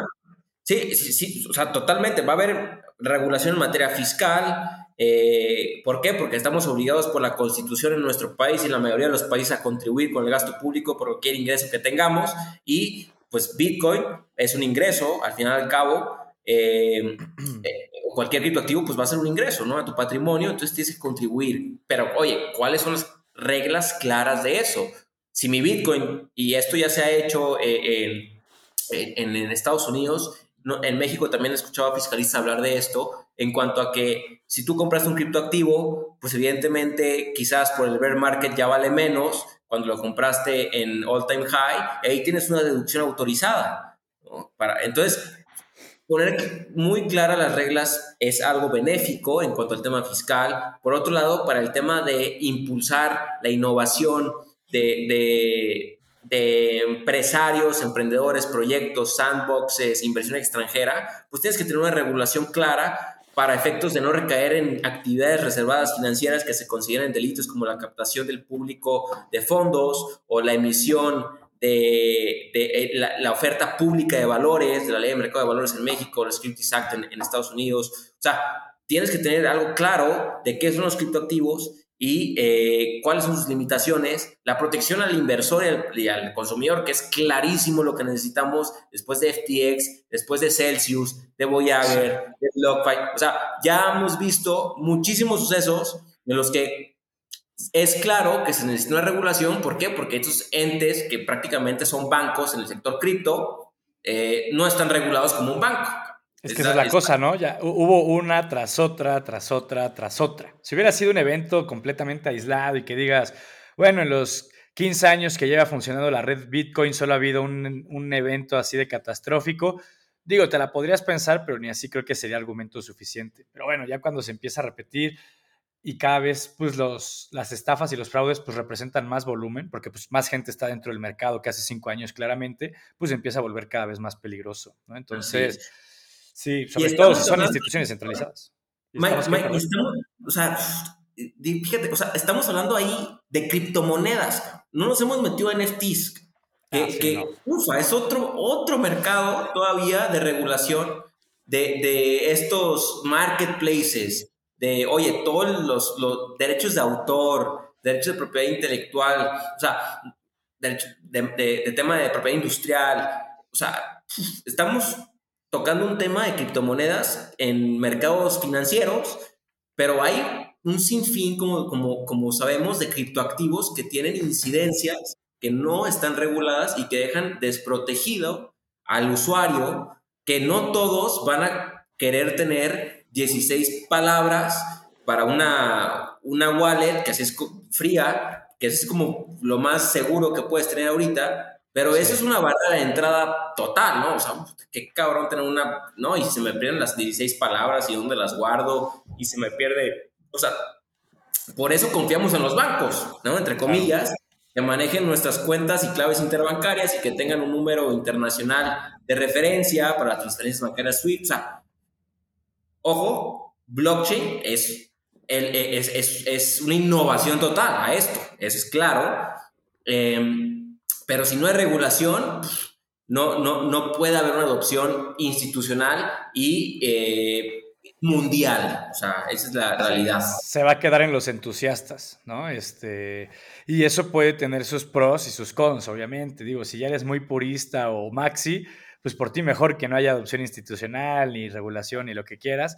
C: Sí, sí, sí, o sea, totalmente. Va a haber regulación en materia fiscal. Eh, ¿Por qué? Porque estamos obligados por la constitución en nuestro país y en la mayoría de los países a contribuir con el gasto público por cualquier ingreso que tengamos. Y pues Bitcoin es un ingreso, al final y al cabo, eh, eh, cualquier criptoactivo pues va a ser un ingreso, ¿no? A tu patrimonio, entonces tienes que contribuir. Pero oye, ¿cuáles son las reglas claras de eso? Si mi Bitcoin, y esto ya se ha hecho en, en, en Estados Unidos, en México también he escuchado a fiscalistas hablar de esto, en cuanto a que si tú compras un criptoactivo, pues evidentemente quizás por el bear market ya vale menos cuando lo compraste en all time high, y ahí tienes una deducción autorizada. Para, entonces, poner muy claras las reglas es algo benéfico en cuanto al tema fiscal. Por otro lado, para el tema de impulsar la innovación, de empresarios, emprendedores, proyectos, sandboxes, inversión extranjera, pues tienes que tener una regulación clara para efectos de no recaer en actividades reservadas financieras que se consideran delitos como la captación del público de fondos o la emisión de, eh, la, oferta pública de valores, de la ley de mercado de valores en México, el Securities Act en, en Estados Unidos. O sea, tienes que tener algo claro de qué son los criptoactivos y eh, cuáles son sus limitaciones, la protección al inversor y al, consumidor, que es clarísimo lo que necesitamos después de FTX, después de Celsius, de Voyager, de BlockFi. O sea, ya hemos visto muchísimos sucesos en los que es claro que se necesita una regulación. ¿Por qué? Porque estos entes, que prácticamente son bancos en el sector cripto, eh, no están regulados como un banco.
B: Es que esa es la cosa, ¿no? Ya hubo una tras otra, tras otra, tras otra. Si hubiera sido un evento completamente aislado y que digas, bueno, en los 15 años que lleva funcionando la red Bitcoin solo ha habido un, un evento así de catastrófico, digo, te la podrías pensar, pero ni así creo que sería argumento suficiente. Pero bueno, ya cuando se empieza a repetir y cada vez pues los, las estafas y los fraudes pues representan más volumen, porque pues más gente está dentro del mercado que hace cinco años claramente, pues empieza a volver cada vez más peligroso, ¿no? Entonces... Sí, sobre todo si son instituciones centralizadas.
C: Mike, estamos, o sea, fíjate, o sea, estamos hablando ahí de criptomonedas. No nos hemos metido en NFTs. Que, ah, que ufa, es otro, otro mercado todavía de regulación de, de estos marketplaces. De, oye, todos los, los, derechos de autor, derechos de propiedad intelectual, o sea, de, de, de tema de propiedad industrial. O sea, estamos tocando un tema de criptomonedas en mercados financieros, pero hay un sinfín, como, como, como sabemos, de criptoactivos que tienen incidencias que no están reguladas y que dejan desprotegido al usuario, que no todos van a querer tener 16 palabras para una, una wallet que así es fría, que es como lo más seguro que puedes tener ahorita, pero eso es una barrera de entrada total, ¿no? O sea, qué cabrón tener una, ¿no? Y se me pierden las 16 palabras y dónde las guardo y se me pierde, o sea, por eso confiamos en los bancos, ¿no? Entre comillas, que manejen nuestras cuentas y claves interbancarias y que tengan un número internacional de referencia para las transferencias bancarias SWIFT. O sea, ojo, blockchain es, es, es, es una innovación total a esto, eso es claro. Eh, pero si no hay regulación, no, no, no puede haber una adopción institucional y eh, mundial. O sea, esa es la realidad.
B: Se va a quedar en los entusiastas, ¿no? Este, y eso puede tener sus pros y sus cons, obviamente. Digo, si ya eres muy purista o maxi, pues por ti mejor que no haya adopción institucional, ni regulación, ni lo que quieras.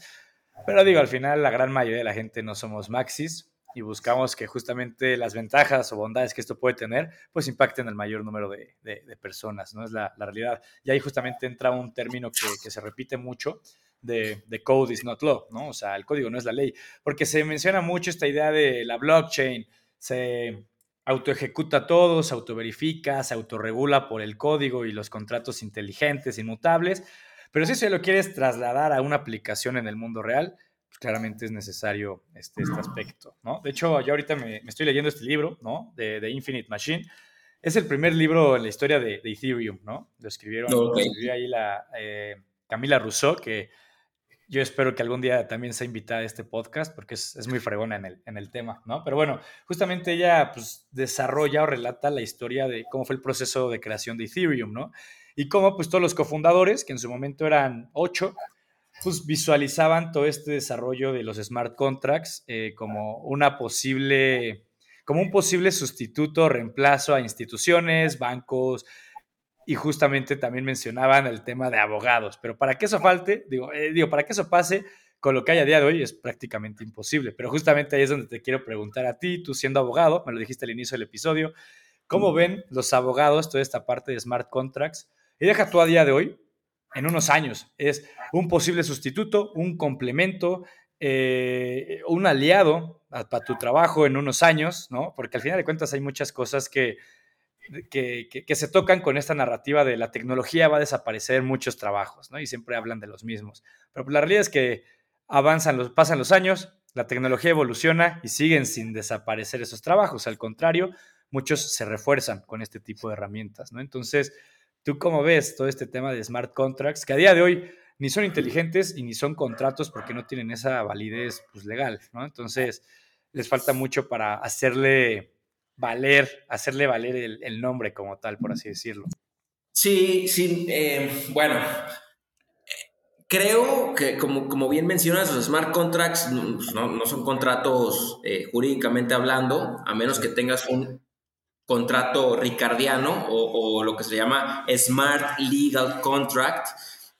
B: Pero digo, al final la gran mayoría de la gente no somos maxis. Y buscamos que justamente las ventajas o bondades que esto puede tener, pues impacten el mayor número de, personas, ¿no? Es la, realidad. Y ahí justamente entra un término que, se repite mucho, de, de, code is not law, ¿no? O sea, el código no es la ley, porque se menciona mucho esta idea de la blockchain, se autoejecuta todo, se autoverifica, se autorregula por el código y los contratos inteligentes, inmutables, pero si se lo quieres trasladar a una aplicación en el mundo real, pues claramente es necesario este, este aspecto, ¿no? De hecho, yo ahorita me, estoy leyendo este libro, ¿no? De, de, Infinite Machine. Es el primer libro en la historia de, Ethereum, ¿no? Lo escribieron, lo escribió ahí la eh, Camila Rousseau, que yo espero que algún día también sea invitada a este podcast porque es, muy fregona en el, en el tema, ¿no? Pero bueno, justamente ella pues desarrolla o relata la historia de cómo fue el proceso de creación de Ethereum, ¿no? Y cómo pues todos los cofundadores, que en su momento eran ocho, pues visualizaban todo este desarrollo de los smart contracts eh, como una posible, como un posible sustituto, reemplazo a instituciones, bancos, y justamente también mencionaban el tema de abogados. Pero para que eso falte, digo, eh, digo, para que eso pase, con lo que hay a día de hoy es prácticamente imposible. Pero justamente ahí es donde te quiero preguntar a ti, tú siendo abogado, me lo dijiste al inicio del episodio, ¿cómo ven los abogados toda esta parte de smart contracts? Y deja tú a día de hoy, en unos años, es un posible sustituto, un complemento, eh, un aliado para tu trabajo en unos años, ¿no? Porque al final de cuentas hay muchas cosas que que, se tocan con esta narrativa de la tecnología va a desaparecer muchos trabajos, ¿no? Y siempre hablan de los mismos. Pero pues, la realidad es que avanzan los, pasan los años, la tecnología evoluciona y siguen sin desaparecer esos trabajos. Al contrario, muchos se refuerzan con este tipo de herramientas, ¿no? Entonces, ¿tú cómo ves todo este tema de smart contracts que a día de hoy ni son inteligentes y ni son contratos porque no tienen esa validez pues, legal, ¿no? Entonces, les falta mucho para hacerle valer, hacerle valer el, nombre como tal, por así decirlo.
C: Sí, sí, eh, bueno, creo que como, como, bien mencionas, los smart contracts no, son contratos eh, jurídicamente hablando, a menos que tengas un contrato ricardiano o, lo que se llama smart legal contract.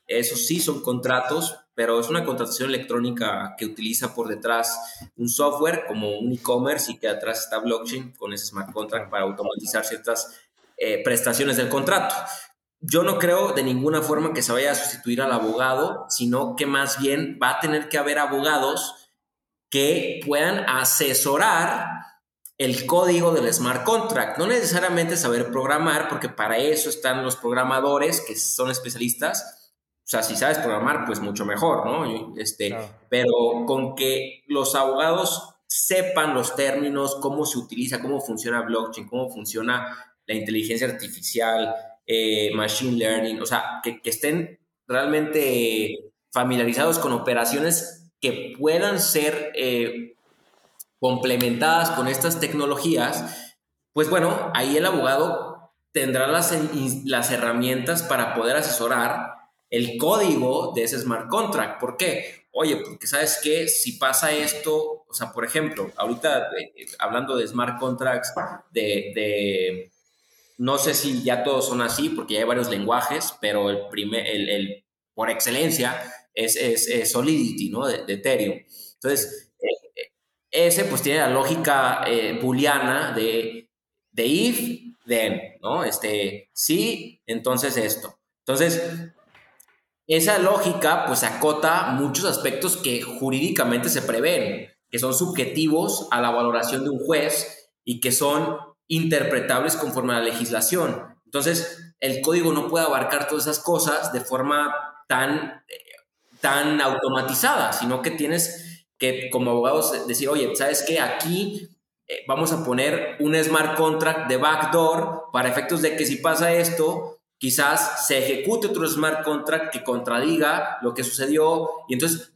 C: Esos sí son contratos, pero es una contratación electrónica que utiliza por detrás un software como un e-commerce y que atrás está blockchain con ese smart contract para automatizar ciertas eh, prestaciones del contrato. Yo no creo de ninguna forma que se vaya a sustituir al abogado, sino que más bien va a tener que haber abogados que puedan asesorar el código del smart contract. No necesariamente saber programar, porque para eso están los programadores que son especialistas, o sea, si sabes programar, pues mucho mejor, ¿no? Este, Pero con que los abogados sepan los términos, cómo se utiliza, cómo funciona blockchain, cómo funciona la inteligencia artificial, eh, machine learning, o sea, que, estén realmente familiarizados con operaciones que puedan ser eh, complementadas con estas tecnologías, pues bueno, ahí el abogado tendrá las, las herramientas para poder asesorar el código de ese smart contract. ¿Por qué? Oye, porque sabes que si pasa esto, o sea, por ejemplo, ahorita eh, hablando de smart contracts, de, no sé si ya todos son así, porque ya hay varios lenguajes, pero el primer, el, por excelencia es, es, Solidity, ¿no? De, Ethereum. Entonces, eh, ese pues tiene la lógica eh, booleana de, de if, then, ¿no? Este, sí, entonces esto. Entonces, esa lógica pues acota muchos aspectos que jurídicamente se prevén, que son subjetivos a la valoración de un juez y que son interpretables conforme a la legislación. Entonces, el código no puede abarcar todas esas cosas de forma tan, tan automatizada, sino que tienes que como abogados decir, oye, ¿sabes qué? Aquí eh, vamos a poner un smart contract de backdoor para efectos de que si pasa esto, quizás se ejecute otro smart contract que contradiga lo que sucedió y entonces,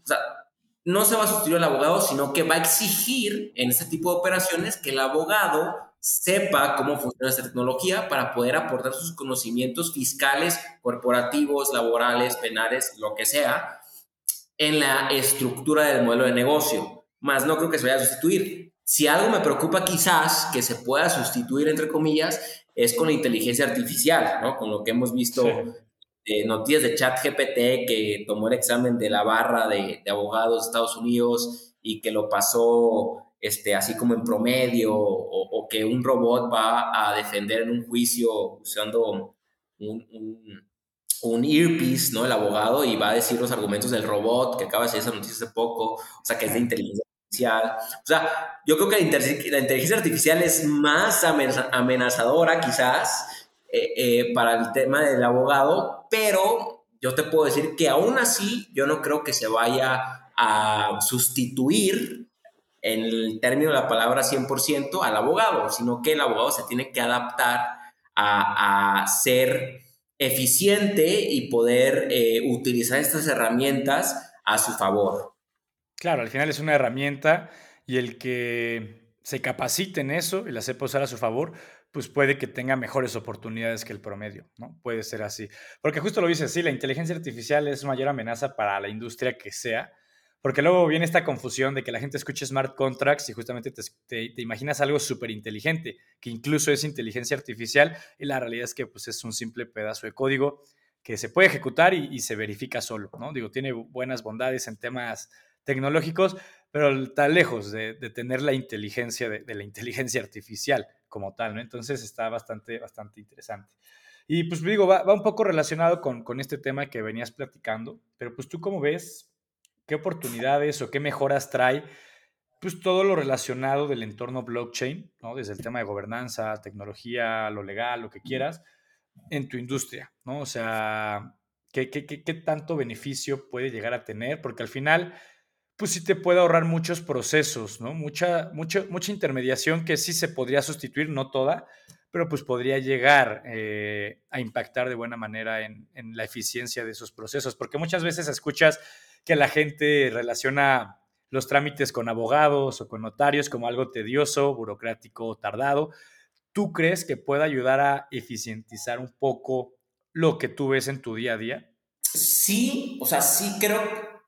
C: no se va a sustituir al abogado, sino que va a exigir en este tipo de operaciones que el abogado sepa cómo funciona esta tecnología para poder aportar sus conocimientos fiscales, corporativos, laborales, penales, lo que sea, en la estructura del modelo de negocio. Más no creo que se vaya a sustituir. Si algo me preocupa quizás que se pueda sustituir, entre comillas, es con la inteligencia artificial, ¿no? Con lo que hemos visto de noticias de chat GPT que tomó el examen de la barra de, abogados de Estados Unidos y que lo pasó este, así como en promedio, o, que un robot va a defender en un juicio usando un, un, earpiece, ¿no? El abogado, y va a decir los argumentos del robot, que acaba de decir esa noticia hace poco, o sea, que es de inteligencia artificial. O sea, yo creo que la, inteligencia artificial es más amenazadora, quizás, eh, eh, para el tema del abogado, pero yo te puedo decir que aún así, yo no creo que se vaya a sustituir en el término de la palabra 100% al abogado, sino que el abogado se tiene que adaptar a, ser eficiente y poder eh, utilizar estas herramientas a su favor.
B: Claro, al final es una herramienta y el que se capacite en eso y la sepa usar a su favor, pues puede que tenga mejores oportunidades que el promedio, ¿no? Puede ser así. Porque justo lo dice, sí, la inteligencia artificial es mayor amenaza para la industria que sea, porque luego viene esta confusión de que la gente escuche smart contracts y justamente te, imaginas algo súper inteligente, que incluso es inteligencia artificial, y la realidad es que pues, es un simple pedazo de código que se puede ejecutar y, se verifica solo, ¿no? Digo, tiene buenas bondades en temas tecnológicos, pero está lejos de, tener la inteligencia de, la inteligencia artificial como tal, ¿no? Entonces está bastante, bastante interesante. Y pues digo, va, un poco relacionado con, con, este tema que venías platicando, pero pues tú cómo ves qué oportunidades o qué mejoras trae pues todo lo relacionado del entorno blockchain, ¿no? Desde el tema de gobernanza, tecnología, lo legal, lo que quieras, en tu industria, ¿no? O sea, ¿qué, qué, qué, tanto beneficio puede llegar a tener? Porque al final, pues sí te puede ahorrar muchos procesos, ¿no? Mucha, mucha, mucha intermediación que sí se podría sustituir, no toda, pero pues podría llegar eh, a impactar de buena manera en, en la eficiencia de esos procesos, porque muchas veces escuchas que la gente relaciona los trámites con abogados o con notarios como algo tedioso, burocrático, tardado. ¿Tú crees que puede ayudar a eficientizar un poco lo que tú ves en tu día a día?
C: Sí, o sea, sí creo,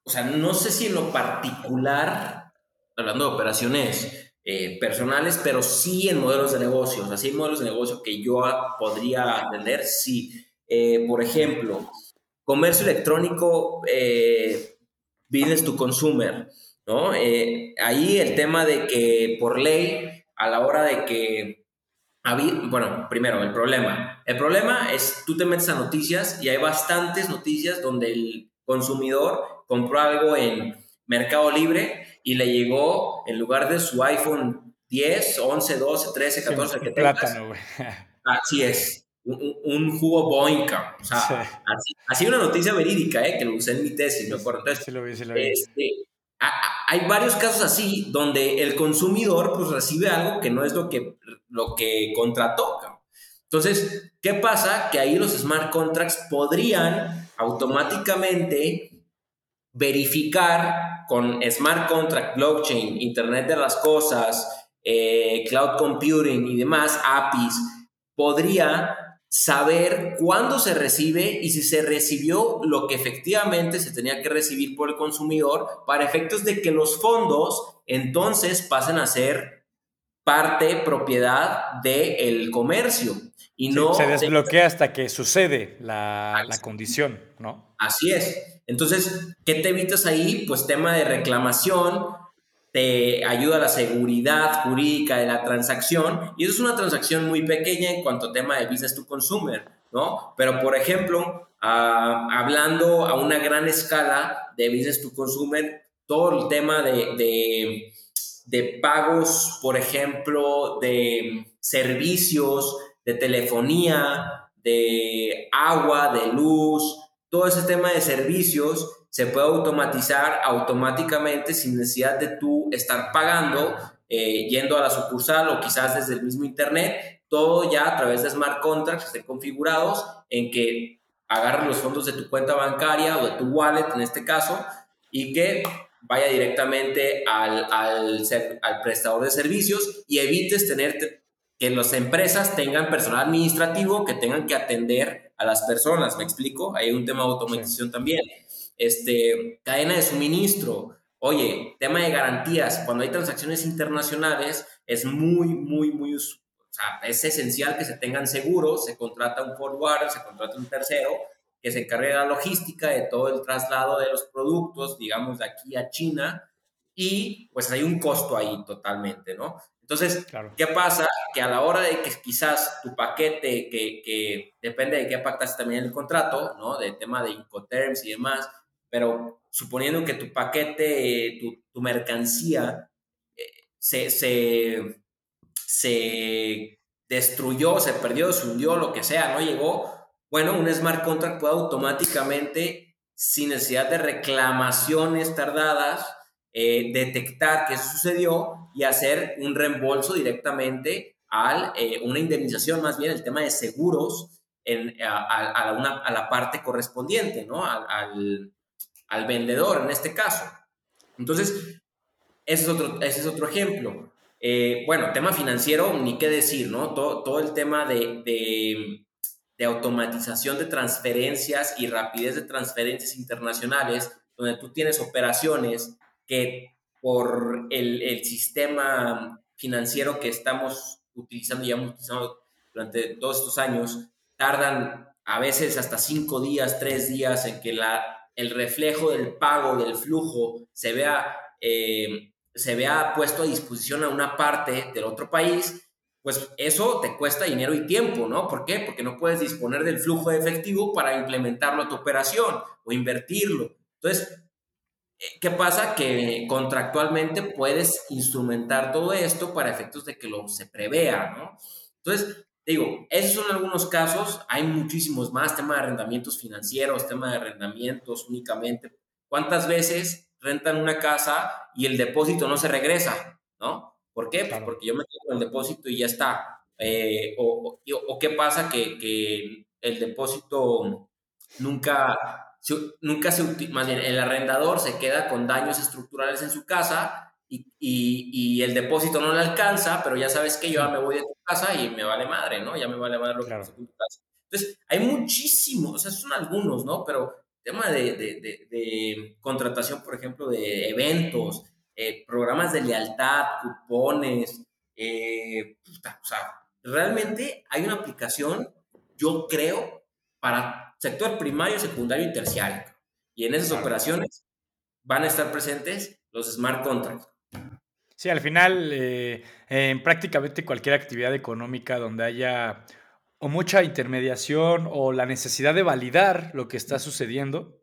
C: o sea, no sé si en lo particular, hablando de operaciones eh, personales, pero sí en modelos de negocio, o sea, sí en modelos de negocio que yo podría atender, sí. Eh, por ejemplo, comercio electrónico, eh, business to consumer, ¿no? Eh, ahí el tema de que por ley, a la hora de que, bueno, primero, el problema. El problema es, tú te metes a noticias y hay bastantes noticias donde el consumidor compró algo en Mercado Libre y le llegó, en lugar de su iPhone 10, 11, 12, 13, 14, que tengas. Plátano, güey. *laughs* Así es un, jugo Boinca. O sea, así, una noticia verídica, ¿eh? que lo usé en mi tesis, me acuerdo. Entonces, sí lo vi, sí lo vi. Este, hay varios casos así donde el consumidor pues recibe algo que no es lo que, lo que contrató. Entonces, ¿qué pasa? Que ahí los smart contracts podrían automáticamente verificar con smart contract, blockchain, Internet de las Cosas, eh, cloud computing y demás, APIs, podría saber cuándo se recibe y si se recibió lo que efectivamente se tenía que recibir por el consumidor para efectos de que los fondos entonces pasen a ser parte, propiedad del comercio. Y no
B: se desbloquea hasta que sucede la, la condición, ¿no?
C: Así es. Entonces, ¿qué te evitas ahí? Pues tema de reclamación, te ayuda a la seguridad jurídica de la transacción y eso es una transacción muy pequeña en cuanto a tema de business to consumer, ¿no? Pero por ejemplo, ah, hablando a una gran escala de business to consumer, todo el tema de, de, de pagos, por ejemplo, de servicios, de telefonía, de agua, de luz, todo ese tema de servicios se puede automatizar automáticamente sin necesidad de tú estar pagando, eh, yendo a la sucursal o quizás desde el mismo internet, todo ya a través de smart contracts estén configurados en que agarres los fondos de tu cuenta bancaria o de tu wallet en este caso y que vaya directamente al, al, al prestador de servicios y evites tener que las empresas tengan personal administrativo que tengan que atender a las personas, ¿me explico? Hay un tema de automatización también este, cadena de suministro. Oye, tema de garantías, cuando hay transacciones internacionales es muy, muy, muy, o sea, es esencial que se tengan seguros, se contrata un forwarder, se contrata un tercero que se encargue de la logística, de todo el traslado de los productos, digamos, de aquí a China, y pues hay un costo ahí totalmente, ¿no? Entonces, ¿qué pasa? Que a la hora de que quizás tu paquete, que, que depende de qué pactas también el contrato, ¿no? Del tema de Incoterms y demás, pero suponiendo que tu paquete, tu, mercancía eh, se, se, se destruyó, se perdió, se hundió, lo que sea, no llegó, bueno, un smart contract puede automáticamente, sin necesidad de reclamaciones tardadas, eh, detectar eso sucedió y hacer un reembolso directamente a eh, una indemnización, más bien el tema de seguros en, a, la parte correspondiente, ¿no? Al, vendedor en este caso. Entonces, ese es otro, ese es otro ejemplo. Eh, bueno, tema financiero, ni qué decir, ¿no? Todo, todo el tema de, de, de, automatización de transferencias y rapidez de transferencias internacionales, donde tú tienes operaciones que por el, el sistema financiero que estamos utilizando y hemos utilizado durante todos estos años, tardan a veces hasta cinco días, tres días en que la, el reflejo del pago, del flujo, se vea, eh, se vea puesto a disposición a una parte del otro país, pues eso te cuesta dinero y tiempo, ¿no? ¿Por qué? Porque no puedes disponer del flujo de efectivo para implementarlo a tu operación o invertirlo. Entonces, ¿Qué pasa? Que contractualmente puedes instrumentar todo esto para efectos de que lo se prevea, ¿no? Entonces, digo, esos son algunos casos, hay muchísimos más, tema de arrendamientos financieros, tema de arrendamientos únicamente. ¿Cuántas veces rentan una casa y el depósito no se regresa, ¿no? ¿Por qué? Pues porque yo me quedo con el depósito y ya está. Eh, o, o, qué pasa que, que el depósito nunca nunca se más bien el arrendador se queda con daños estructurales en su casa y, y, el depósito no le alcanza, pero ya sabes que yo ya me voy de tu casa y me vale madre, ¿no? Ya me vale madre lo que pasa en tu casa. Entonces, hay muchísimos, o sea, son algunos, ¿no? Pero tema de, de, de, contratación, por ejemplo, de eventos, eh, programas de lealtad, cupones, eh, o sea, realmente hay una aplicación, yo creo, para sector primario, secundario y terciario. Y en esas operaciones van a estar presentes los smart contracts.
B: Sí, al final, eh, en prácticamente cualquier actividad económica donde haya o mucha intermediación o la necesidad de validar lo que está sucediendo,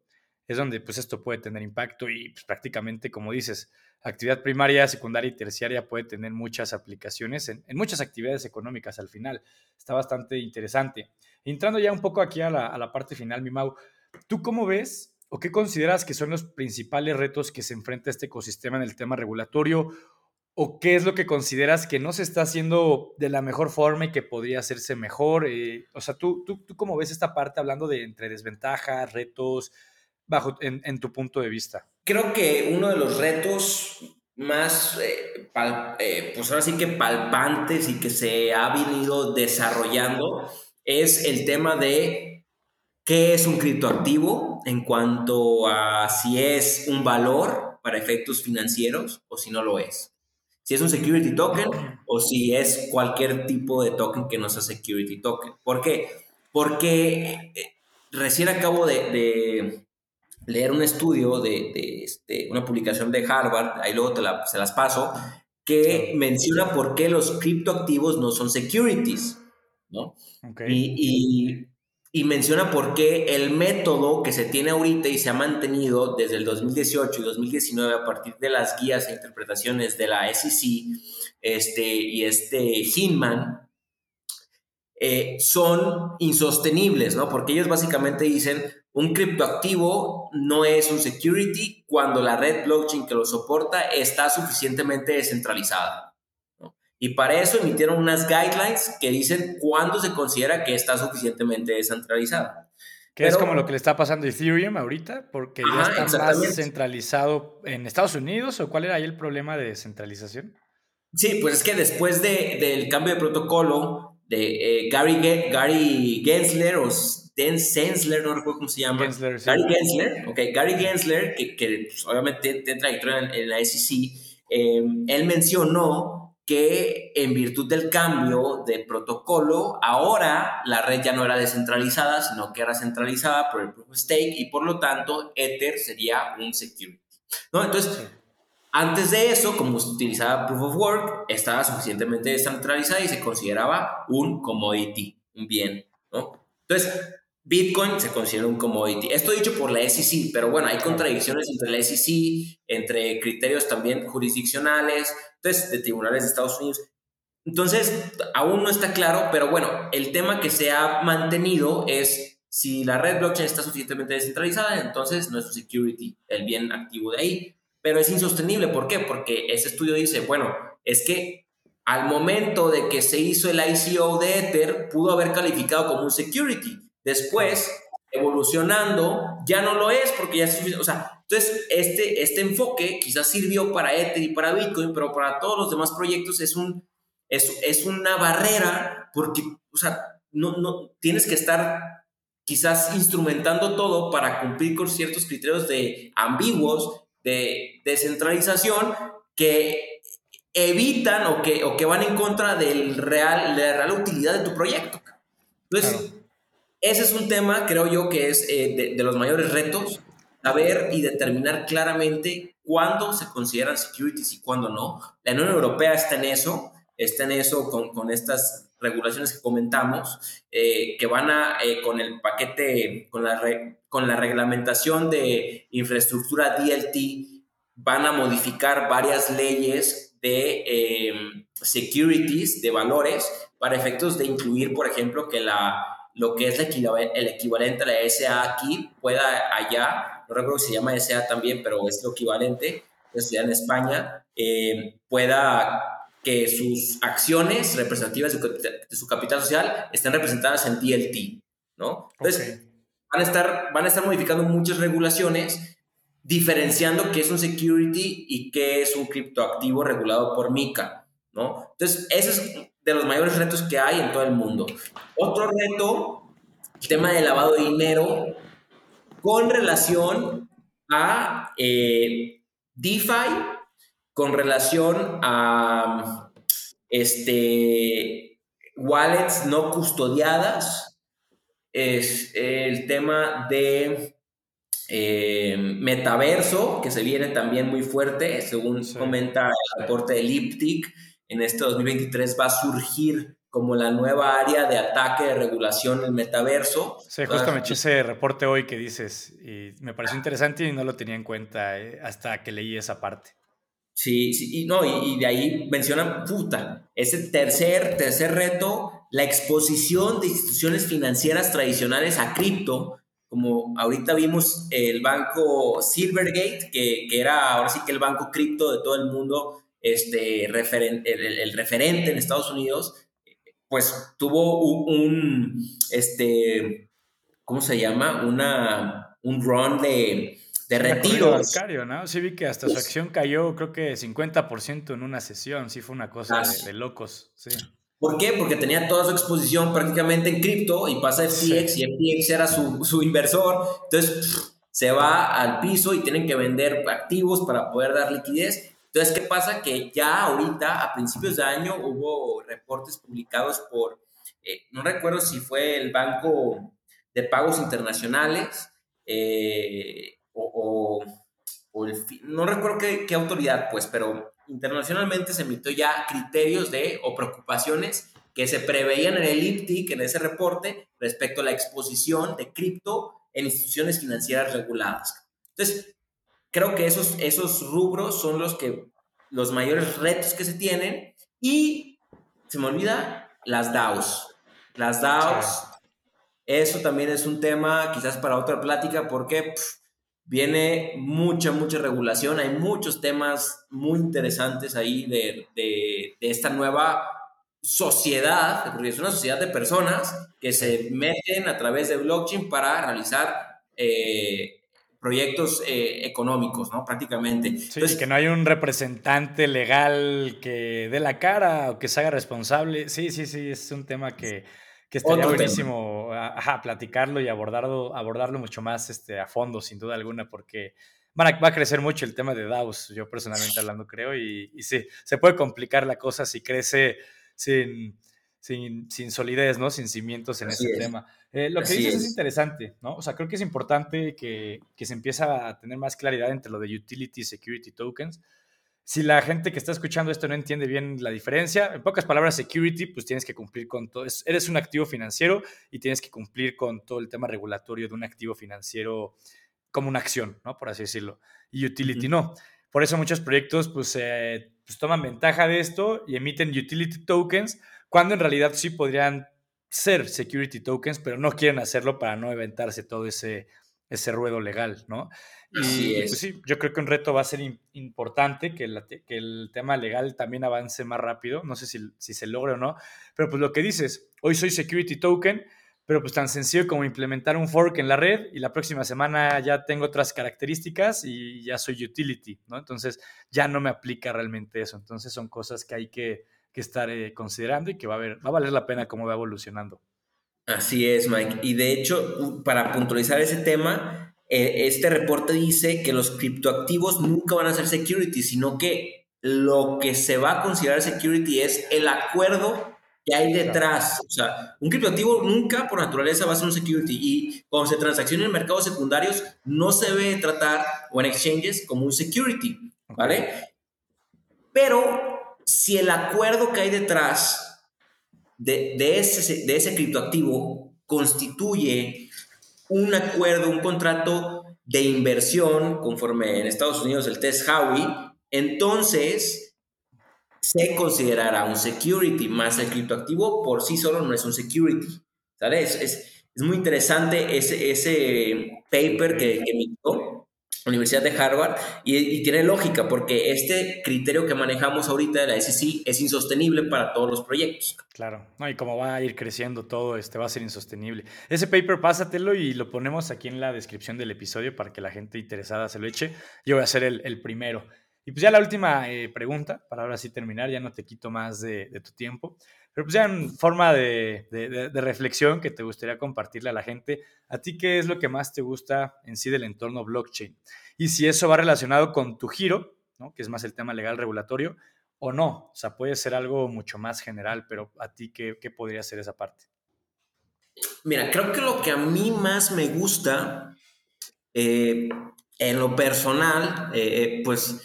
B: es donde pues esto puede tener impacto y pues, prácticamente, como dices, actividad primaria, secundaria y terciaria puede tener muchas aplicaciones en, muchas actividades económicas al final. Está bastante interesante. Entrando ya un poco aquí a la, parte final, mi Mau, ¿tú cómo ves o qué consideras que son los principales retos que se enfrenta este ecosistema en el tema regulatorio? ¿O qué es lo que consideras que no se está haciendo de la mejor forma y que podría hacerse mejor? Eh, o sea, ¿tú, tú, ¿tú cómo ves esta parte hablando de entre desventajas, retos, bajo en, tu punto de vista?
C: Creo que uno de los retos más, eh, eh, pues ahora sí que palpantes y que se ha venido desarrollando es el tema de qué es un criptoactivo en cuanto a si es un valor para efectos financieros o si no lo es. Si es un security token o si es cualquier tipo de token que no sea security token. ¿Por qué? Porque eh, recién acabo de leer un estudio de, este, una publicación de Harvard, ahí luego te se las paso, que menciona por qué los criptoactivos no son securities, ¿no? Y, y, menciona por qué el método que se tiene ahorita y se ha mantenido desde el 2018 y 2019 a partir de las guías e interpretaciones de la SEC este, y este Hinman, eh, son insostenibles, ¿no? Porque ellos básicamente dicen, un criptoactivo no es un security cuando la red blockchain que lo soporta está suficientemente descentralizada. Y para eso emitieron unas guidelines que dicen cuándo se considera que está suficientemente descentralizada.
B: Que es como lo que le está pasando a Ethereum ahorita, porque ya está más centralizado en Estados Unidos, o cuál era ahí el problema de descentralización?
C: Sí, pues es que después de, del cambio de protocolo de eh, Gary, Gary Gensler o Dan Sensler, no recuerdo cómo se llama. Gary Gensler, ok, Gary Gensler, que, que pues, obviamente tiene trayectoria en, la SEC, em, él mencionó que en virtud del cambio de protocolo, ahora la red ya no era descentralizada, sino que era centralizada por el proof of stake y por lo tanto Ether sería un security. ¿no? Entonces, Antes de eso, como se utilizaba Proof of Work, estaba suficientemente descentralizada y se consideraba un commodity, un bien, ¿no? Entonces, Bitcoin se considera un commodity. Esto dicho por la SEC, pero bueno, hay contradicciones entre la SEC, entre criterios también jurisdiccionales, entonces, de tribunales de Estados Unidos. Entonces, aún no está claro, pero bueno, el tema que se ha mantenido es si la red blockchain está suficientemente descentralizada, entonces no es su security, el bien activo de ahí. Pero es insostenible, ¿por qué? Porque ese estudio dice, bueno, es que al momento de que se hizo el ICO de Ether, pudo haber calificado como un security Después, evolucionando, ya no lo es porque ya es suficiente. O sea, entonces este, este enfoque quizás sirvió para Ether y para Bitcoin, pero para todos los demás proyectos es, un, es, es una barrera porque, o sea, no, no, tienes que estar quizás instrumentando todo para cumplir con ciertos criterios de ambiguos, de descentralización, que evitan o que, o que van en contra del real, de la real utilidad de tu proyecto. Entonces, ese es un tema, creo yo, que es eh, de, los mayores retos, saber y determinar claramente cuándo se consideran securities y cuándo no. La Unión Europea está en eso, está en eso con, estas regulaciones que comentamos, eh, que van a, eh, con el paquete, con la, con la reglamentación de infraestructura DLT, van a modificar varias leyes de securities, de valores, para efectos de incluir, por ejemplo, que la lo que es el equivalente a la SA aquí pueda allá, no recuerdo si se llama SA también, pero es lo equivalente, es ya en España, eh, pueda que sus acciones representativas de, su capital social estén representadas en DLT, ¿no? Entonces, van, a estar, van a estar modificando muchas regulaciones diferenciando qué es un security y qué es un criptoactivo regulado por MICA, ¿no? Entonces, ese es de los mayores retos que hay en todo el mundo. Otro reto, el tema de lavado de dinero con relación a eh, DeFi, con relación a este, wallets no custodiadas, es el tema de eh, metaverso, que se viene también muy fuerte, según comenta el reporte de Liptic en este 2023 va a surgir como la nueva área de ataque de regulación el metaverso.
B: Sí, justo me eché ese reporte hoy que dices y me pareció interesante y no lo tenía en cuenta eh, hasta que leí esa parte.
C: Sí, sí, y no, y, de ahí mencionan, puta, ese tercer, tercer reto, la exposición de instituciones financieras tradicionales a cripto, como ahorita vimos el banco Silvergate, que, que era ahora sí que el banco cripto de todo el mundo, este, referente, el, referente en Estados Unidos, pues tuvo un, este, ¿cómo se llama? Una, un run de, de retiros.
B: ¿no? Sí vi que hasta su acción cayó creo que 50% en una sesión, sí fue una cosa de, locos, sí.
C: ¿Por qué? Porque tenía toda su exposición prácticamente en cripto y pasa FTX y FTX era su, su inversor, entonces se va al piso y tienen que vender activos para poder dar liquidez entonces, ¿qué pasa? Que ya ahorita, a principios de año, hubo reportes publicados por, eh, no recuerdo si fue el Banco de Pagos Internacionales eh, o, el, no recuerdo qué, qué, autoridad, pues, pero internacionalmente se emitió ya criterios de o preocupaciones que se preveían en el IPTIC, en ese reporte, respecto a la exposición de cripto en instituciones financieras reguladas. Entonces, creo que esos, esos rubros son los, que, los mayores retos que se tienen y se me olvida las DAOs. Las DAOs, eso también es un tema quizás para otra plática porque viene mucha, mucha regulación, hay muchos temas muy interesantes ahí de, de, esta nueva sociedad, porque es una sociedad de personas que se meten a través de blockchain para realizar eh, proyectos eh, económicos, ¿no? Prácticamente.
B: Entonces, que no hay un representante legal que dé la cara o que se haga responsable. Sí, sí, sí, es un tema que, que estaría buenísimo platicarlo y abordarlo, abordarlo mucho más este, a fondo, sin duda alguna, porque va a crecer mucho el tema de DAOs, yo personalmente hablando creo, y, y sí, se puede complicar la cosa si crece sin sin, sin solidez, ¿no? Sin cimientos en ese tema. Eh, lo que dices es. interesante, ¿no? O sea, creo que es importante que, que se empiece a tener más claridad entre lo de utility security tokens. si la gente que está escuchando esto no entiende bien la diferencia, en pocas palabras, security, pues tienes que cumplir con todo. Eres un activo financiero y tienes que cumplir con todo el tema regulatorio de un activo financiero como una acción, ¿no? Por así decirlo. Y utility no. Por eso muchos proyectos pues, pues, toman ventaja de esto y emiten utility tokens, cuando en realidad sí podrían ser security tokens, pero no quieren hacerlo para no inventarse todo ese, ese ruedo legal, ¿no? y pues sí, yo creo que un reto va a ser importante que, que, el tema legal también avance más rápido. No sé si, si se logra o no, pero pues lo que dices, hoy soy security token, pero pues tan sencillo como implementar un fork en la red y la próxima semana ya tengo otras características y ya soy utility, ¿no? Entonces ya no me aplica realmente eso. Entonces son cosas que hay que, que estar eh, considerando y que va a, ver, va a valer la pena cómo va evolucionando.
C: Así es, Mike. Y de hecho, para puntualizar ese tema, eh, este reporte dice que los criptoactivos nunca van a ser security, sino que lo que se va a considerar security es el acuerdo que hay detrás. O sea, un criptoactivo nunca por naturaleza va a ser un security y cuando se transacciona en mercados secundarios no se debe tratar o en exchanges como un security, ¿vale? Pero si el acuerdo que hay detrás de, ese, de ese criptoactivo constituye un acuerdo, un contrato de inversión conforme en Estados Unidos el test Howey, entonces se considerará un security, más el criptoactivo por sí solo no es un security. ¿Sabes? Es, es, muy interesante ese, ese paper que, que Universidad de Harvard y, tiene lógica porque este criterio que manejamos ahorita de la SEC es insostenible para todos los proyectos.
B: Claro, no, y como va a ir creciendo todo, este va a ser insostenible. Ese paper pásatelo y lo ponemos aquí en la descripción del episodio para que la gente interesada se lo eche. Yo voy a ser el, el primero. Y pues ya la última eh, pregunta, para ahora sí terminar, ya no te quito más de, tu tiempo, pero pues ya en forma de, reflexión que te gustaría compartirle a la gente, ¿a ti qué es lo que más te gusta en sí del entorno blockchain? Y si eso va relacionado con tu giro, ¿no? que es más el tema legal regulatorio, o no, o sea, puede ser algo mucho más general, pero a ti qué, podría ser esa parte?
C: Mira, creo que lo que a mí más me gusta, eh, en lo personal, eh, pues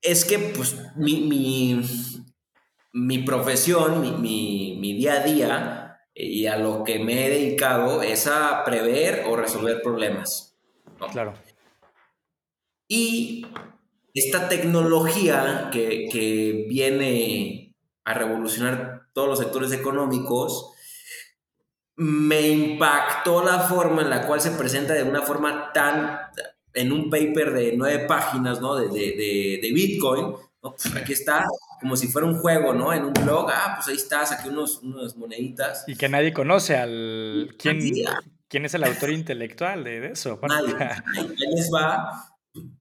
C: es que pues mi, profesión, mi, mi, día a día y a lo que me he dedicado es a prever o resolver problemas.
B: Claro.
C: Y esta tecnología que, que, viene a revolucionar todos los sectores económicos, me impactó la forma en la cual se presenta de una forma tan, en un paper de nueve páginas, ¿no? De, de, de, Bitcoin, pues aquí está, como si fuera un juego, ¿no? En un blog, ah, pues ahí está, saqué unos, unas moneditas.
B: Y que nadie conoce al... ¿Quién, ¿quién es el autor intelectual de, eso?
C: Nadie. *laughs* Ahí les va.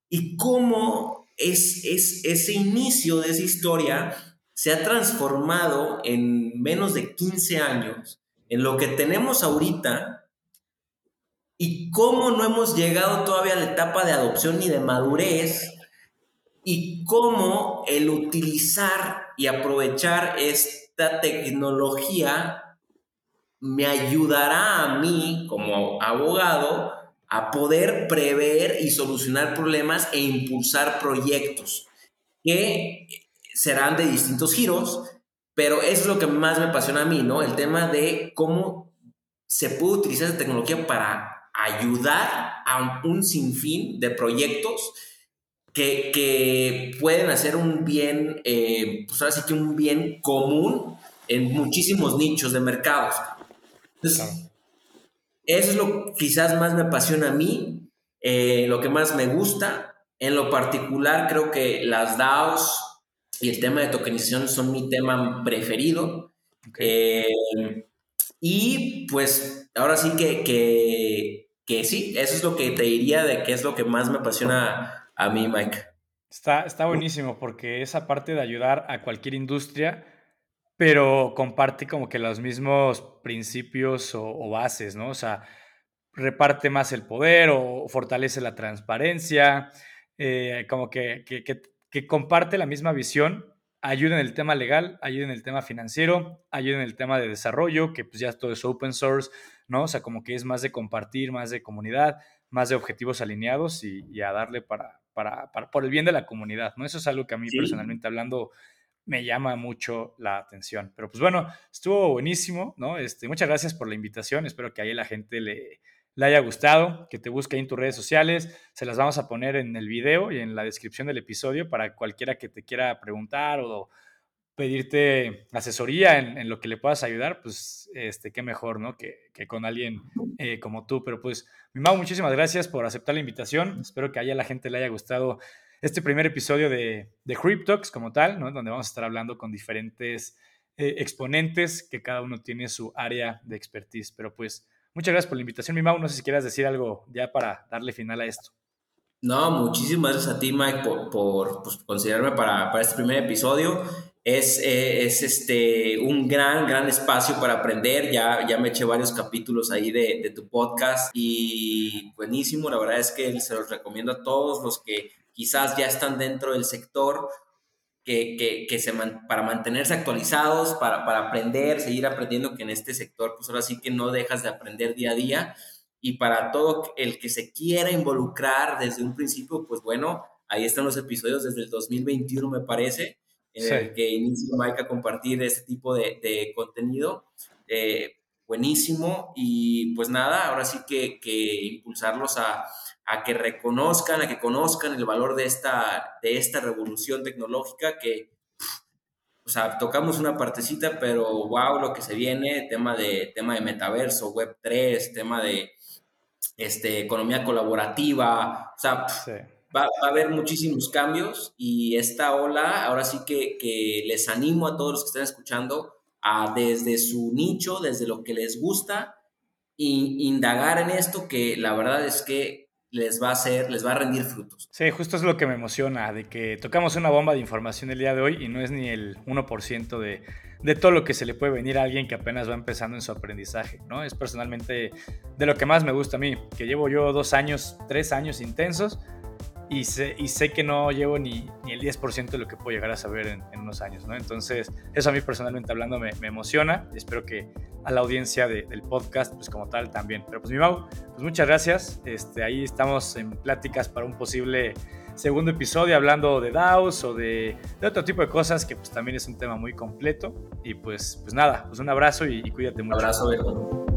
C: Y cómo es, es ese inicio de esa historia se ha transformado en menos de 15 años en lo que tenemos ahorita y cómo no hemos llegado todavía a la etapa de adopción ni de madurez y cómo el utilizar y aprovechar esta tecnología me ayudará a mí como abogado a poder prever y solucionar problemas e impulsar proyectos que serán de distintos giros, pero es lo que más me apasiona a mí, ¿no? El tema de cómo se puede utilizar esa tecnología para ayudar a un sinfín de proyectos que, que pueden hacer un bien, eh, pues ahora sí que un bien común en muchísimos nichos de mercados. Entonces, Eso es lo que quizás más me apasiona a mí, eh, lo que más me gusta. En lo particular, creo que las DAOs y el tema de tokenización son mi tema preferido. Eh, y pues ahora sí que, que que sí, eso es lo que te diría de qué es lo que más me apasiona a mí, Mike.
B: Está, está buenísimo porque esa parte de ayudar a cualquier industria, pero comparte como que los mismos principios o, bases, ¿no? O sea, reparte más el poder o fortalece la transparencia, eh, como que, que, que, comparte la misma visión, ayuda en el tema legal, ayuda en el tema financiero, ayuda en el tema de desarrollo, que pues ya todo es open source, ¿no? O sea, como que es más de compartir, más de comunidad, más de objetivos alineados y, a darle para, para, por el bien de la comunidad, ¿no? Eso es algo que a mí personalmente hablando me llama mucho la atención. Pero pues bueno, estuvo buenísimo, ¿no? Este, muchas gracias por la invitación, espero que ahí la gente le, le haya gustado, que te busque en tus redes sociales, se las vamos a poner en el video y en la descripción del episodio para cualquiera que te quiera preguntar o pedirte asesoría en, lo que le puedas ayudar, pues este, qué mejor, ¿no? Que, con alguien eh, como tú. Pero pues, mi Mau, muchísimas gracias por aceptar la invitación. Espero que a la gente le haya gustado este primer episodio de, de Cryptox como tal, ¿no? Donde vamos a estar hablando con diferentes eh, exponentes que cada uno tiene su área de expertise. Pero pues, muchas gracias por la invitación, mi Mau. No sé si quieras decir algo ya para darle final a esto.
C: No, muchísimas gracias a ti, Mike, por, por pues, considerarme para, para este primer episodio. Es, eh, es, este, un gran, gran espacio para aprender. Ya, ya me eché varios capítulos ahí de, tu podcast y buenísimo. La verdad es que se los recomiendo a todos los que quizás ya están dentro del sector, que, que, que se para mantenerse actualizados, para, para aprender, seguir aprendiendo, que en este sector, pues ahora sí que no dejas de aprender día a día. Y para todo el que se quiera involucrar desde un principio, pues bueno, ahí están los episodios desde el 2021, me parece que inicia Mike a compartir este tipo de, contenido. Eh, buenísimo y pues nada, ahora sí que, impulsarlos a, que reconozcan, a que conozcan el valor de esta, de esta revolución tecnológica que, o sea, tocamos una partecita, pero wow, lo que se viene, tema de, tema de metaverso, web 3, tema de este, economía colaborativa, o sea, va, a haber muchísimos cambios y esta ola, ahora sí que, que, les animo a todos los que estén escuchando a desde su nicho, desde lo que les gusta, indagar en esto que la verdad es que les va a hacer, les va a rendir frutos.
B: Sí, justo es lo que me emociona, de que tocamos una bomba de información el día de hoy y no es ni el 1% de, de todo lo que se le puede venir a alguien que apenas va empezando en su aprendizaje, ¿no? Es personalmente de lo que más me gusta a mí, que llevo yo dos años, tres años intensos y sé, y sé que no llevo ni, ni el 10% de lo que puedo llegar a saber en, unos años, ¿no? Entonces, eso a mí personalmente hablando me, me emociona. Espero que a la audiencia del podcast, pues como tal, también. Pero pues mi Mau, pues muchas gracias. Este, ahí estamos en pláticas para un posible segundo episodio hablando de DAOs o de, de, otro tipo de cosas que pues también es un tema muy completo. Y pues, pues nada, pues un abrazo y, cuídate mucho.
C: Un abrazo,